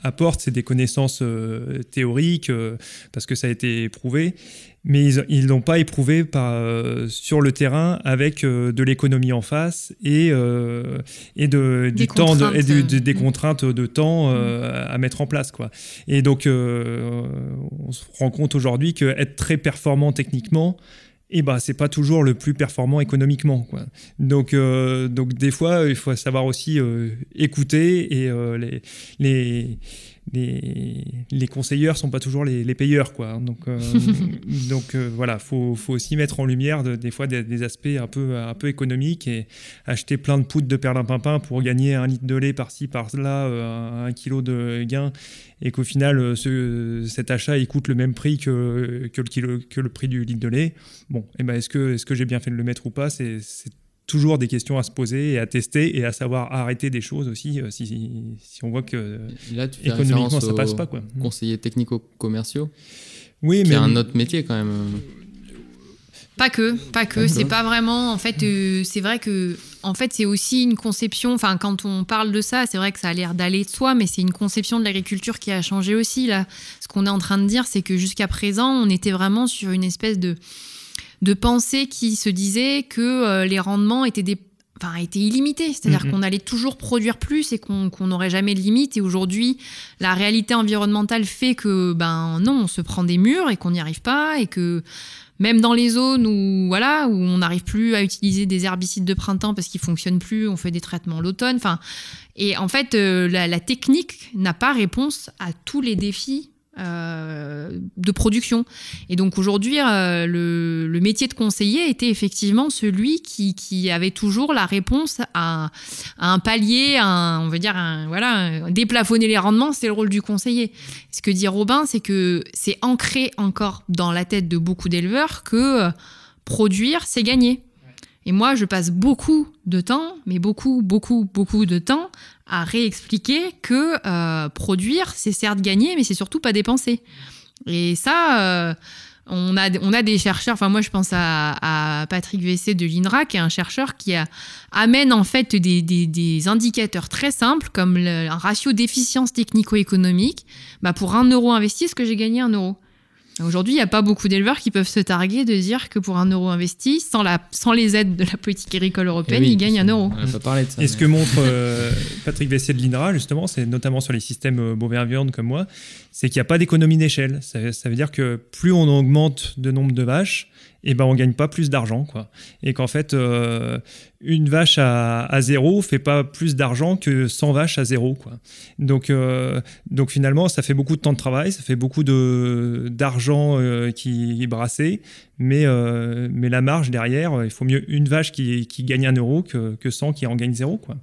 apportent, c'est des connaissances euh, théoriques, euh, parce que ça a été éprouvé, mais ils ils l'ont pas éprouvé par, euh, sur le terrain avec de l'économie en face et, et de, du
Des
temps de, et du-
contraintes,
de- des contraintes de temps euh, à mettre en place. Quoi. Et donc, on se rend compte aujourd'hui qu'être très performant techniquement, et bah c'est pas toujours le plus performant économiquement quoi. Donc euh, donc des fois il faut savoir aussi euh, écouter et euh, les les, les conseilleurs sont pas toujours les, les payeurs quoi. Donc euh, donc euh, voilà, faut faut aussi mettre en lumière de- des fois des, des aspects un peu un peu économiques et acheter plein de poudre de perlimpinpin pour gagner un litre de lait par-ci par-là, euh, un kilo de gain et qu'au final ce, cet achat il coûte le même prix que que le kilo que le prix du litre de lait. Bon, et ben est-ce que est-ce que j'ai bien fait de le mettre ou pas? C'est toujours des questions à se poser et à tester et à savoir arrêter des choses aussi euh, si, si on voit que
Là, tu fais
économiquement ça passe pas quoi.
conseillers technico-commerciaux,
Oui,
qui
mais
est un autre métier quand même.
Pas que, pas que.
Pas que.
C'est pas vraiment. En fait, euh, c'est vrai que, en fait, c'est aussi une conception. Enfin, quand on parle de ça, c'est vrai que ça a l'air d'aller de soi, mais c'est une conception de l'agriculture qui a changé aussi là. Ce qu'on est en train de dire, c'est que jusqu'à présent, on était vraiment sur une espèce de de pensée qui se disait que euh, les rendements étaient des Enfin, c'est-à-dire
Mhm.
qu'on allait toujours produire plus et qu'on qu'on n'aurait jamais de limite. Et aujourd'hui, la réalité environnementale fait que, ben non, on se prend des murs et qu'on n'y arrive pas et que même dans les zones où voilà où on n'arrive plus à utiliser des herbicides de printemps parce qu'ils fonctionnent plus, on fait des traitements l'automne. Enfin, et en fait, euh, la, la technique n'a pas réponse à tous les défis euh, de production. Et donc aujourd'hui, euh, le, le métier de conseiller était effectivement celui qui, qui avait toujours la réponse à, à un palier, à un- on veut dire, un- voilà, un- déplafonner les rendements, c'est le rôle du conseiller. Ce que dit Robin, c'est que c'est ancré encore dans la tête de beaucoup d'éleveurs que euh, produire, c'est gagner. Et moi, je passe beaucoup de temps, mais beaucoup, beaucoup, beaucoup de temps à réexpliquer que euh, produire, c'est certes gagner, mais c'est surtout pas dépenser. Et ça, euh, on, a, on a des chercheurs, enfin moi je pense à, Patrick Vessé de l'INRA, qui est un chercheur qui amène en fait des indicateurs très simples, comme le- un ratio d'efficience technico-économique. Bah, pour un euro investi, est-ce que j'ai gagné un euro? Aujourd'hui, il n'y a pas beaucoup d'éleveurs qui peuvent se targuer de dire que pour un euro investi, sans, la, sans les aides de la politique agricole européenne,
Eh oui,
ils gagnent un euro.
On n'a pas parlé de ça.
Et ce que montre euh, Patrick Vessé de l'INRA, justement, c'est notamment sur les systèmes euh, bovins-viande comme moi, c'est qu'il n'y a pas d'économie d'échelle. Ça, ça veut dire que plus on augmente de nombre de vaches, et ben on gagne pas plus d'argent. quoi. Et qu'en fait, euh, une vache à, à zéro fait pas plus d'argent que 100 vaches à zéro. Quoi. Donc, euh, donc finalement, ça fait beaucoup de temps de travail, ça fait beaucoup de- d'argent euh, qui est brassé, mais, mais la marge derrière, il faut mieux une vache qui, qui gagne un euro que, que 100 qui en gagne zéro. Quoi.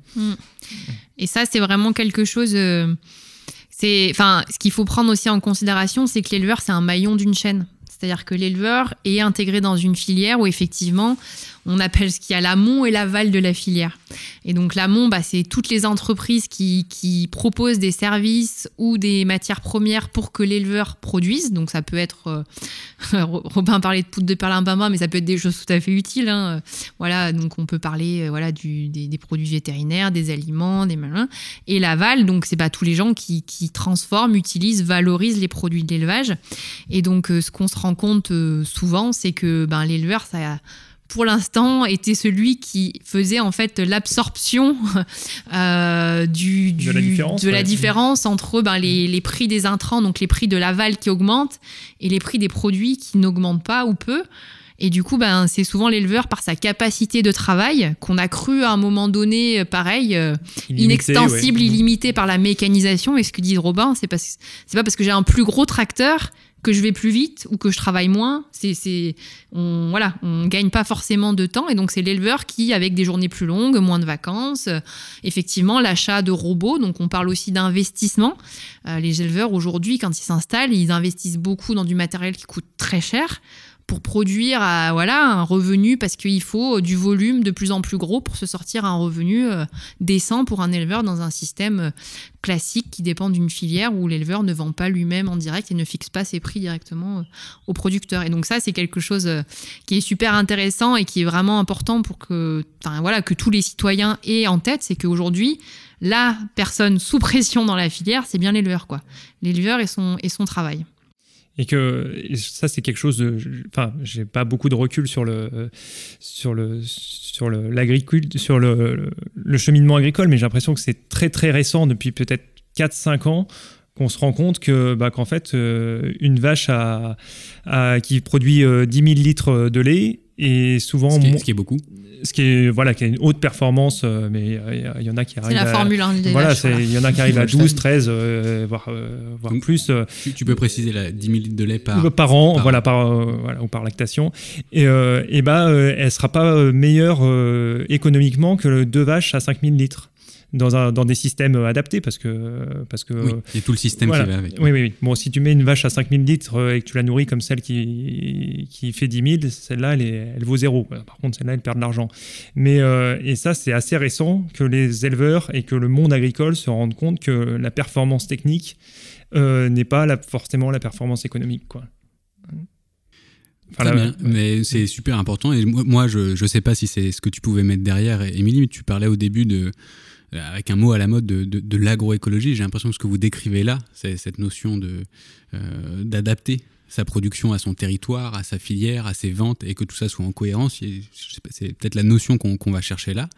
Et ça, c'est vraiment quelque chose. enfin, ce qu'il faut prendre aussi en considération, c'est que l'éleveur, c'est un maillon d'une chaîne. C'est-à-dire que l'éleveur est intégré dans une filière où effectivement, on appelle ce qu'il y a l'amont et l'aval de la filière. Et donc l'amont, bah, c'est toutes les entreprises qui, qui proposent des services ou des matières premières pour que l'éleveur produise. Donc ça peut être, euh, Robin parlait de poudre de perlimpinpin, mais ça peut être des choses tout à fait utiles. hein. Voilà, donc on peut parler euh, voilà des, produits vétérinaires, des aliments, des malins. Et l'aval, donc c'est pas tous les gens qui, qui transforment, utilisent, valorisent les produits de l'élevage. Et donc euh, ce qu'on se rend compte souvent, c'est que ben, l'éleveur, ça pour l'instant était celui qui faisait en fait l'absorption euh, du,
De la différence,
de la
ouais.
différence entre ben, les, les prix des intrants, donc les prix de l'aval qui augmentent et les prix des produits qui n'augmentent pas ou peu. Et du coup, ben, c'est souvent l'éleveur, par sa capacité de travail, qu'on a cru à un moment donné, euh, pareil, euh,
Illimité,
inextensible,
ouais.
illimité par la mécanisation. Et ce que dit Robin, c'est c'est pas parce que j'ai un plus gros tracteur que je vais plus vite ou que je travaille moins. C'est, c'est, on, voilà, on gagne pas forcément de temps. Et donc, c'est l'éleveur qui, avec des journées plus longues, moins de vacances, euh, effectivement, l'achat de robots. Donc, on parle aussi d'investissement. Euh, les éleveurs, aujourd'hui, quand ils s'installent, ils investissent beaucoup dans du matériel qui coûte très cher pour produire à, voilà, un revenu parce qu'il faut du volume de plus en plus gros pour se sortir un revenu euh, décent pour un éleveur dans un système euh, classique qui dépend d'une filière où l'éleveur ne vend pas lui-même en direct et ne fixe pas ses prix directement euh, au producteur. Et donc ça, c'est quelque chose euh, qui est super intéressant et qui est vraiment important pour que, voilà, que tous les citoyens aient en tête, c'est qu'aujourd'hui, la personne sous pression dans la filière, c'est bien l'éleveur, quoi. L'éleveur et son, et son travail.
Et que et ça, c'est quelque chose de. Enfin, j'ai pas beaucoup de recul sur le sur le sur le l'agricule, sur le, le, le cheminement agricole, mais j'ai l'impression que c'est très très récent depuis peut-être 4-5 ans qu'on se rend compte que bah, qu'en fait euh, une vache qui produit euh, 10 000 litres de lait et souvent
Ce qui, est, ce qui est beaucoup.
Ce qui est voilà qui a une haute performance euh, mais euh, il y en a qui
C'est
arrivent
la
à,
Formule 1 des
voilà, c'est- il y en a qui arrivent à
Holstein.
12, 13, euh, voire, euh, voire
Donc,
plus.
Tu, tu peux préciser la 10 000 litres de lait par.
par, par an,
par-
voilà, par, euh, voilà, ou par lactation. Et, euh, et bah, euh, elle sera pas meilleure euh, économiquement que le deux vaches à 5000 litres dans, un, dans des systèmes euh, adaptés parce que. Parce que
Oui, il y a tout le système
voilà.
qui va avec.
Oui, oui, oui. Bon, si tu mets une vache à 5000 litres euh, et que tu la nourris comme celle qui, qui fait 10 000, celle-là, elle, est- elle vaut zéro. Par contre, celle-là, elle perd de l'argent. Mais, euh, et ça, c'est assez récent que les éleveurs et que le monde agricole se rendent compte que la performance technique euh, n'est pas la- forcément la performance économique. Quoi. Enfin,
Très bien, mais c'est super important. Et moi, moi, je ne sais pas si c'est ce que tu pouvais mettre derrière, Émilie, mais tu parlais au début de, avec un mot à la mode de, l'agroécologie. J'ai l'impression que ce que vous décrivez là, c'est cette notion euh, d'adapter sa production à son territoire, à sa filière, à ses ventes, et que tout ça soit en cohérence. C'est peut-être la notion qu'on va chercher là.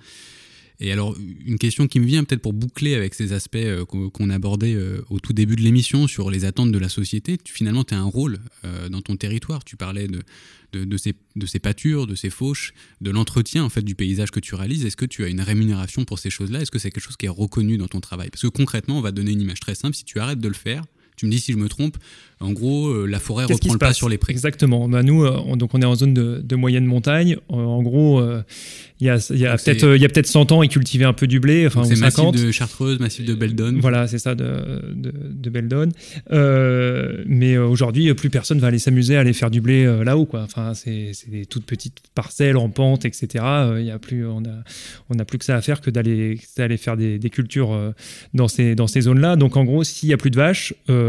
Et alors, une question qui me vient peut-être pour boucler avec ces aspects euh, qu'on abordait euh, au tout début de l'émission sur les attentes de la société. Finalement, tu as un rôle euh, dans ton territoire. Tu parlais de ces pâtures, de ces fauches, de l'entretien en fait du paysage que tu réalises. Est-ce que tu as une rémunération pour ces choses-là? Est-ce que c'est quelque chose qui est reconnu dans ton travail? Parce que concrètement, on va donner une image très simple. Si tu arrêtes de le faire, Tu me dis si je me trompe. En gros, euh, la forêt reprend le pas sur les prés.
Exactement. Bah, nous, euh, on, donc on est en zone de, de moyenne montagne. En, en gros, euh, il y a, y peut-être
c'est-
euh, il y a peut-être 100 ans, ils cultivaient un peu du blé, enfin
C'est massif
50.
de Chartreuse, massif de Beldon.
Voilà, c'est ça, de, de, de Beldon. Euh, mais euh, aujourd'hui, plus personne va aller s'amuser à aller faire du blé euh, là-haut. Quoi. Enfin, c'est des toutes petites parcelles en pente, etc. Euh, Il y a plus, on a, on a plus que ça à faire que d'aller d'aller faire des, des cultures euh, dans ces, dans ces zones-là. Donc, en gros, s'il y a plus de vaches, euh,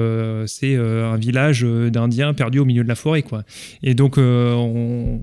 c'est euh, un village euh, d'Indiens perdu au milieu de la forêt. Quoi. Et donc, euh, on,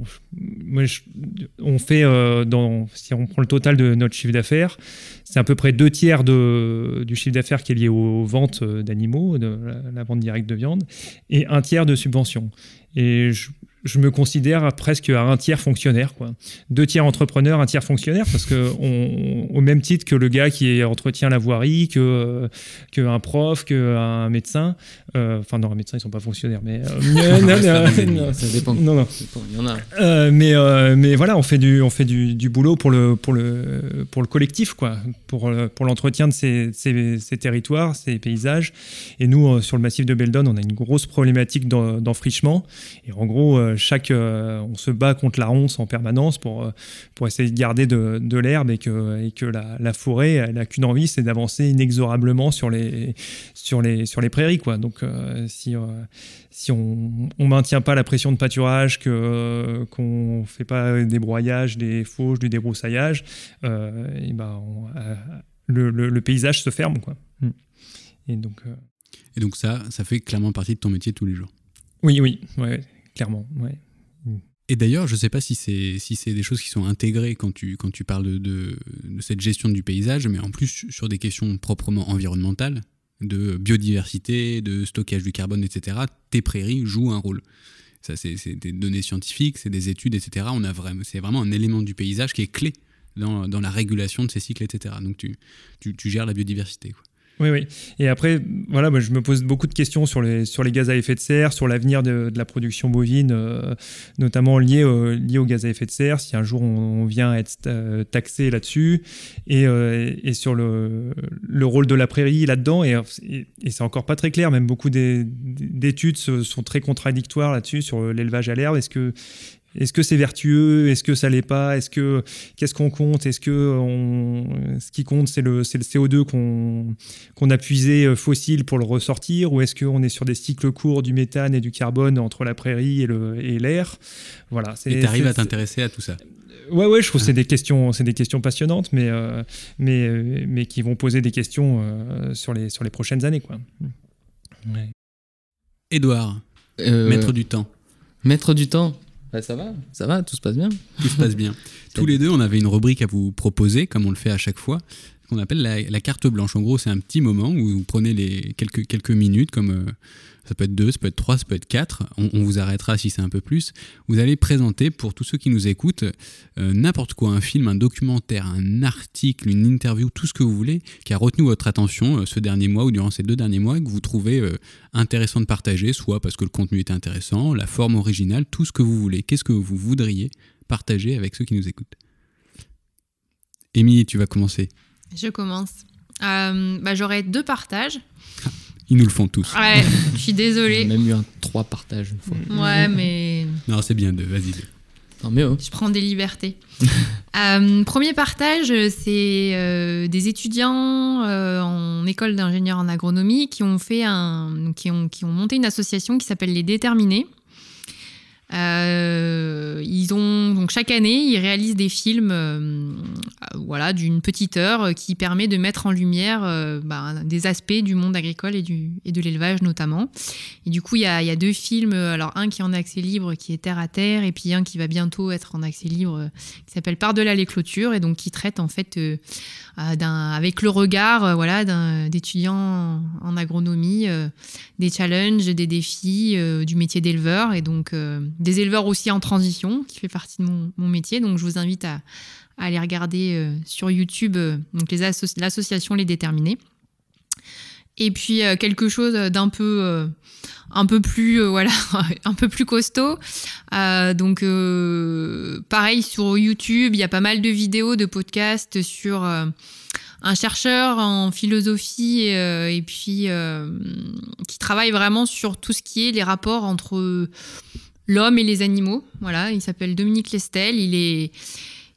fait, euh, dans, si on prend le total de notre chiffre d'affaires, c'est à peu près deux tiers de, du chiffre d'affaires qui est lié aux ventes euh, d'animaux, de la, la vente directe de viande, et un tiers de subventions. Et je, je me considère presque à un tiers fonctionnaire, quoi. Deux tiers entrepreneur, un tiers fonctionnaire, parce que on, au même titre que le gars qui entretient la voirie, que qu'un prof, qu'un médecin, enfin non, un médecin ils sont pas fonctionnaires, mais euh,
Ça dépend.
non, non.
Il y en a.
Euh, mais, euh, mais voilà, on fait du, on fait du, du boulot pour le, pour le, pour le collectif, quoi, pour, euh, pour l'entretien de ces, ces, ces territoires, ces paysages. Et nous, euh, sur le massif de Beldon, on a une grosse problématique d'en- d'enfrichement. Et en gros, euh, chaque, euh, on se bat contre la ronce en permanence pour, euh, pour essayer de garder de, de l'herbe et que, et que la, la forêt, elle n'a qu'une envie, c'est d'avancer inexorablement sur les, sur les, sur les prairies, quoi. Donc, euh, si, euh, si on ne maintient pas la pression de pâturage, euh, qu'on fait pas des broyages, des fauches, du débroussaillage, euh, et ben on- euh, le, le- le paysage se ferme quoi. Mm. Et donc euh,
Et donc ça, ça fait clairement partie de ton métier tous les jours.
oui oui ouais, clairement ouais.
Et d'ailleurs, je ne sais pas si c'est si c'est des choses qui sont intégrées quand tu, quand tu parles de, de, de cette gestion du paysage, mais en plus sur des questions proprement environnementales, de biodiversité, de stockage du carbone, etc., tes prairies jouent un rôle. Ça, c'est des données scientifiques, c'est des études, etc. On a vraiment, c'est vraiment un élément du paysage qui est clé dans, la régulation de ces cycles, etc. Donc tu, gères la biodiversité.
Oui, oui. Et après, voilà, moi, je me pose beaucoup de questions sur les, sur les gaz à effet de serre, sur l'avenir de, la production bovine, euh, notamment lié, au- lié aux gaz à effet de serre, si un jour on, vient être euh, taxé là-dessus, et, euh, et sur le, le rôle de la prairie là-dedans. Et, et, et c'est encore pas très clair, même beaucoup des- d'études sont très contradictoires là-dessus, sur l'élevage à l'herbe. Est-ce que est-ce que c'est vertueux? Est-ce que ça l'est pas? Est-ce que qu'est-ce qu'on compte? Est-ce que on, ce qui compte c'est le c'est le CO2 qu'on qu'on a puisé euh, fossile pour le ressortir? Ou est-ce qu'on est sur des cycles courts du méthane et du carbone entre la prairie et le et l'air? Voilà. c'est-
Et tu arrives
c'est-
à t'intéresser à tout ça?
Ouais, ouais, je trouve que
Ah.
c'est des questions, c'est des questions passionnantes, mais euh, mais euh, mais qui vont poser des questions euh, sur les sur les prochaines années, quoi. Ouais.
Édouard,
Euh,
maître du temps,
Maître du temps. Bah, ça va, ça va, tout se passe bien.
tout se passe bien. Tous les deux, on avait une rubrique à vous proposer, comme on le fait à chaque fois, qu'on appelle la, la carte blanche. En gros, c'est un petit moment où vous prenez les quelques, quelques minutes, comme euh, ça peut être deux, ça peut être trois, ça peut être quatre. On, on vous arrêtera si c'est un peu plus. Vous allez présenter pour tous ceux qui nous écoutent euh, n'importe quoi, un film, un documentaire, un article, une interview, tout ce que vous voulez, qui a retenu votre attention euh, ce dernier mois ou durant ces deux derniers mois, et que vous trouvez euh, intéressant de partager, soit parce que le contenu est intéressant, la forme originale, tout ce que vous voulez. Qu'est-ce que vous voudriez partager avec ceux qui nous écoutent Émilie, tu vas commencer.
Je commence. Euh, bah, J'aurais deux partages.
Ils nous le font tous.
Ouais, je suis
On a
désolée.
même eu un trois partages une fois.
Ouais, mais
Non, c'est bien deux, vas-y. deux.
Tant mieux. hein.
je prends des libertés. Euh, premier partage, c'est euh, des étudiants euh, en école d'ingénieur en agronomie qui ont fait un, qui ont, qui ont monté une association qui s'appelle les Déterminés. Euh, ils ont donc chaque année, ils réalisent des films, euh, euh, voilà, d'une petite heure qui permet de mettre en lumière bah, des aspects du monde agricole et du et de l'élevage notamment. Et du coup, il y a, deux films, alors un qui est en accès libre, qui est Terre à Terre, et puis un qui va bientôt être en accès libre, qui s'appelle Par-delà les clôtures, et donc qui traite en fait avec le regard, voilà, d'un, d'étudiants en, agronomie, des challenges, des défis du métier d'éleveur, et donc des éleveurs aussi en transition, qui fait partie de mon, métier. Donc je vous invite à, aller regarder euh, sur YouTube euh, l'association Les Déterminés. Et puis euh, quelque chose d'un peu plus un peu plus costaud donc pareil sur YouTube il y a pas mal de vidéos de podcasts sur un chercheur en philosophie et puis qui travaille vraiment sur tout ce qui est les rapports entre l'homme et les animaux. Voilà, il s'appelle Dominique Lestel. Il est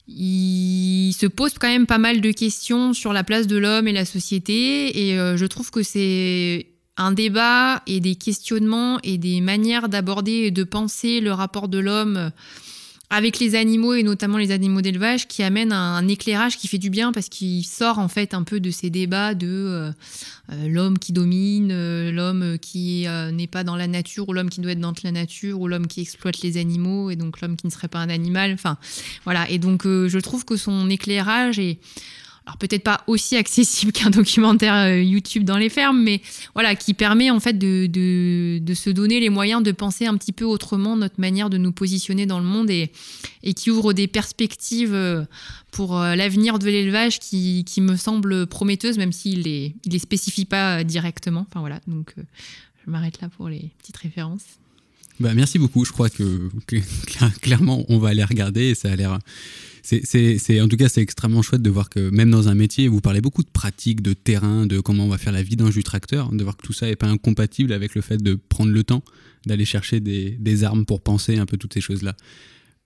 il se pose quand même pas mal de questions sur la place de l'homme et la société et euh, je trouve que c'est un débat et des questionnements et des manières d'aborder et de penser le rapport de l'homme avec les animaux et notamment les animaux d'élevage qui amènent un, éclairage qui fait du bien parce qu'il sort en fait un peu de ces débats de euh, euh, l'homme qui domine, euh, l'homme qui n'est pas dans la nature ou l'homme qui doit être dans la nature ou l'homme qui exploite les animaux et donc l'homme qui ne serait pas un animal. Enfin voilà et donc je trouve que son éclairage est alors peut-être pas aussi accessible qu'un documentaire euh, YouTube dans les fermes, mais voilà, qui permet en fait de, se donner les moyens de penser un petit peu autrement notre manière de nous positionner dans le monde et, qui ouvre des perspectives euh, pour euh, l'avenir de l'élevage qui, me semble prometteuse, même s'il les, il les spécifie pas directement. Enfin voilà, donc je m'arrête là pour les petites références.
Bah, merci beaucoup. Je crois que clairement, on va aller regarder et ça a l'air c'est, en tout cas, c'est extrêmement chouette de voir que même dans un métier, vous parlez beaucoup de pratiques, de terrain, de comment on va faire la vidange du tracteur, de voir que tout ça n'est pas incompatible avec le fait de prendre le temps d'aller chercher des, des armes pour penser un peu toutes ces choses-là.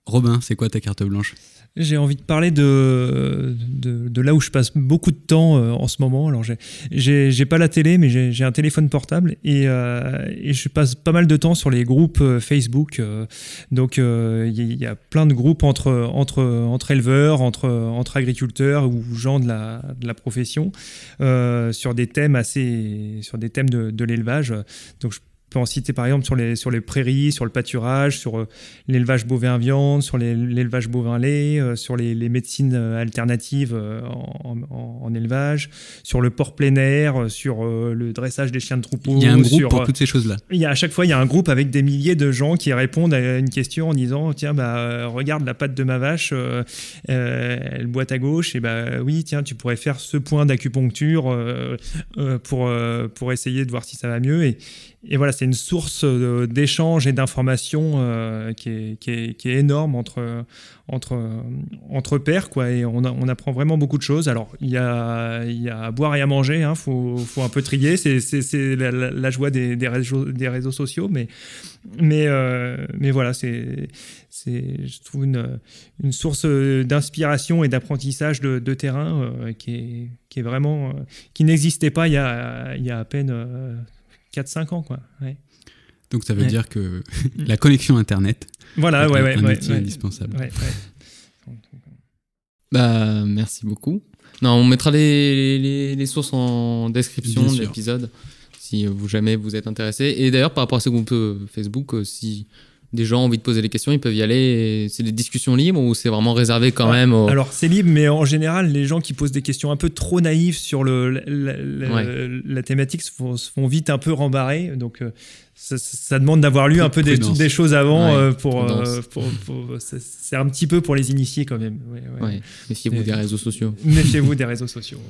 Robin, c'est quoi ta carte blanche?
J'ai envie de parler de, de, là où je passe beaucoup de temps euh, en ce moment. Alors, j'ai pas la télé, mais j'ai un téléphone portable et, euh, et, je passe pas mal de temps sur les groupes euh, Facebook. donc, il y, a plein de groupes entre, entre, entre éleveurs, entre, entre agriculteurs ou gens de la, de la profession sur des thèmes assez, sur des thèmes de, de l'élevage. Donc, je peut en citer par exemple sur les, sur les prairies, sur le pâturage, sur euh, l'élevage bovin-viande, sur l'élevage bovin-lait, euh, sur les, les, médecines euh, alternatives en, en, élevage, sur le port plein air, sur le dressage des chiens de troupeau.
Il y a un groupe
sur,
pour toutes ces choses-là.
Il y a, à chaque fois, il y a un groupe avec des milliers de gens qui répondent à une question en disant Tiens, bah, regarde la patte de ma vache, elle boite à gauche, et bah oui, tiens, tu pourrais faire ce point d'acupuncture pour, pour essayer de voir si ça va mieux. Et, et voilà, c'est une source euh, d'échange et d'informations euh, qui, est, qui, qui, est, énorme entre, entre, entre pairs, quoi, et on, apprend vraiment beaucoup de choses. Alors, il y a, y a à boire et à manger, il hein, faut, faut, un peu trier, c'est la, la, joie des, des, réseaux, des réseaux sociaux, mais, mais, euh, mais voilà, c'est, je trouve, une, une source d'inspiration et d'apprentissage de, de, terrain qui, est, qui est vraiment, qui n'existait pas il y a, il y a à peine 4-5 ans. Quoi.
Donc ça veut dire que la connexion Internet
voilà,
est
ouais,
un,
ouais,
outil indispensable.
Bah, merci beaucoup. Non, on mettra les, les, les sources en description de l'épisode si vous jamais vous êtes intéressé. Et d'ailleurs, par rapport à ce groupe Facebook, euh, si des gens ont envie de poser des questions, ils peuvent y aller. C'est des discussions libres ou c'est vraiment réservé quand même
Alors c'est libre, mais en général, les gens qui posent des questions un peu trop naïves sur le, la, thématique se font, vite un peu rembarrer. Donc euh, ça, demande d'avoir lu un peu des, des, choses avant euh, pour, euh, c'est un petit peu pour les initier quand même.
Méfiez-vous des réseaux sociaux.
Méfiez-vous des réseaux sociaux.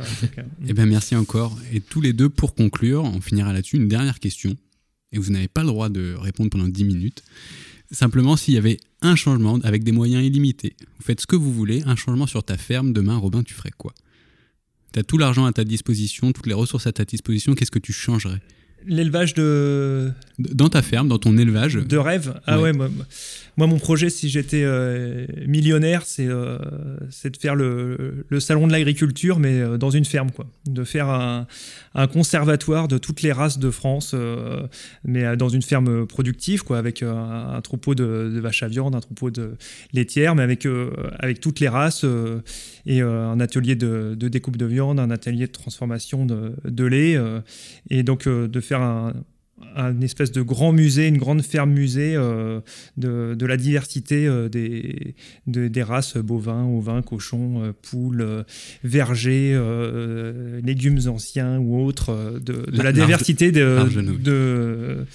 et eh bien merci encore. Et tous les deux pour conclure, on finira là-dessus une dernière question et vous n'avez pas le droit de répondre pendant 10 minutes. Simplement, s'il y avait un changement avec des moyens illimités, vous faites ce que vous voulez, un changement sur ta ferme, demain, Robin, tu ferais quoi? Tu as tout l'argent à ta disposition, toutes les ressources à ta disposition, qu'est-ce que tu changerais?
L'élevage de.
Dans ta ferme, dans ton élevage.
De rêve Ah ouais, moi, mon projet, si j'étais euh, millionnaire, euh, c'est de faire le, le salon de l'agriculture, mais euh, dans une ferme, quoi. De faire un, un, conservatoire de toutes les races de France, mais dans une ferme productive, quoi, avec un, troupeau de, de, vaches à viande, un troupeau de laitières, mais avec, avec toutes les races, et un atelier de, de, découpe de viande, un atelier de transformation de, de lait, et donc de faire un, espèce de grand musée, une grande ferme musée euh, de, la diversité euh, des, des races bovins, ovins, cochons, euh, poules, vergers, légumes anciens ou autres, de, la, diversité de,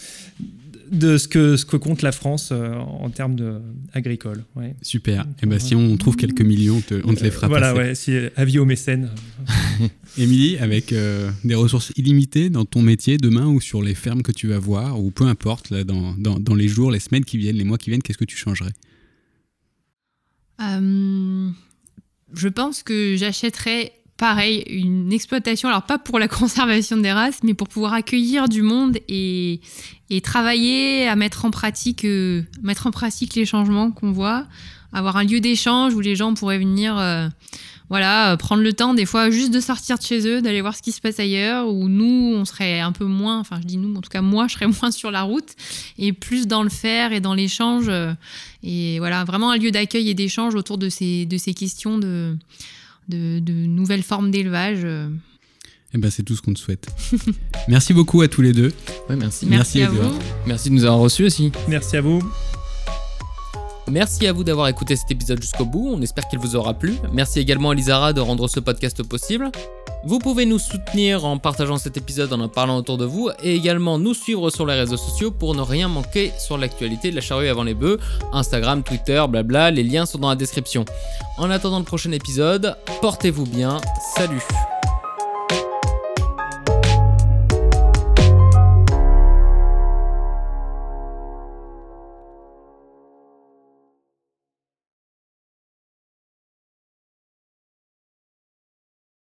de ce que, ce que compte la France en termes de, agricole.
Super. Et eh ben, si on trouve quelques millions, on te, les fera
voilà, ouais, si, avis aux mécènes.
Émilie, avec euh, des ressources illimitées dans ton métier demain ou sur les fermes que tu vas voir, ou peu importe, là, dans, dans, dans les jours, les semaines qui viennent, les mois qui viennent, qu'est-ce que tu changerais?
Euh, Je pense que j'achèterais pareil, une exploitation, alors pas pour la conservation des races, mais pour pouvoir accueillir du monde et, et travailler à mettre en pratique, euh, mettre en pratique les changements qu'on voit, avoir un lieu d'échange où les gens pourraient venir, voilà, euh, prendre le temps des fois juste de sortir de chez eux, d'aller voir ce qui se passe ailleurs, où nous, on serait un peu moins, enfin je dis nous, en tout cas moi, je serais moins sur la route et plus dans le faire et dans l'échange. euh, et voilà, vraiment un lieu d'accueil et d'échange autour de ces, de ces questions de, de, de nouvelles formes d'élevage. euh.
Eh ben, c'est tout ce qu'on te souhaite. Merci beaucoup à tous les deux.
Ouais, merci.
Merci, à
Edouard.
vous.
Merci de nous avoir reçus aussi.
Merci à vous.
Merci à vous d'avoir écouté cet épisode jusqu'au bout, on espère qu'il vous aura plu. Merci également à Lizara de rendre ce podcast possible. Vous pouvez nous soutenir en partageant cet épisode, en en parlant autour de vous, et également nous suivre sur les réseaux sociaux pour ne rien manquer sur l'actualité de la charrue avant les bœufs, Instagram, Twitter, blabla, les liens sont dans la description. En attendant le prochain épisode, portez-vous bien, salut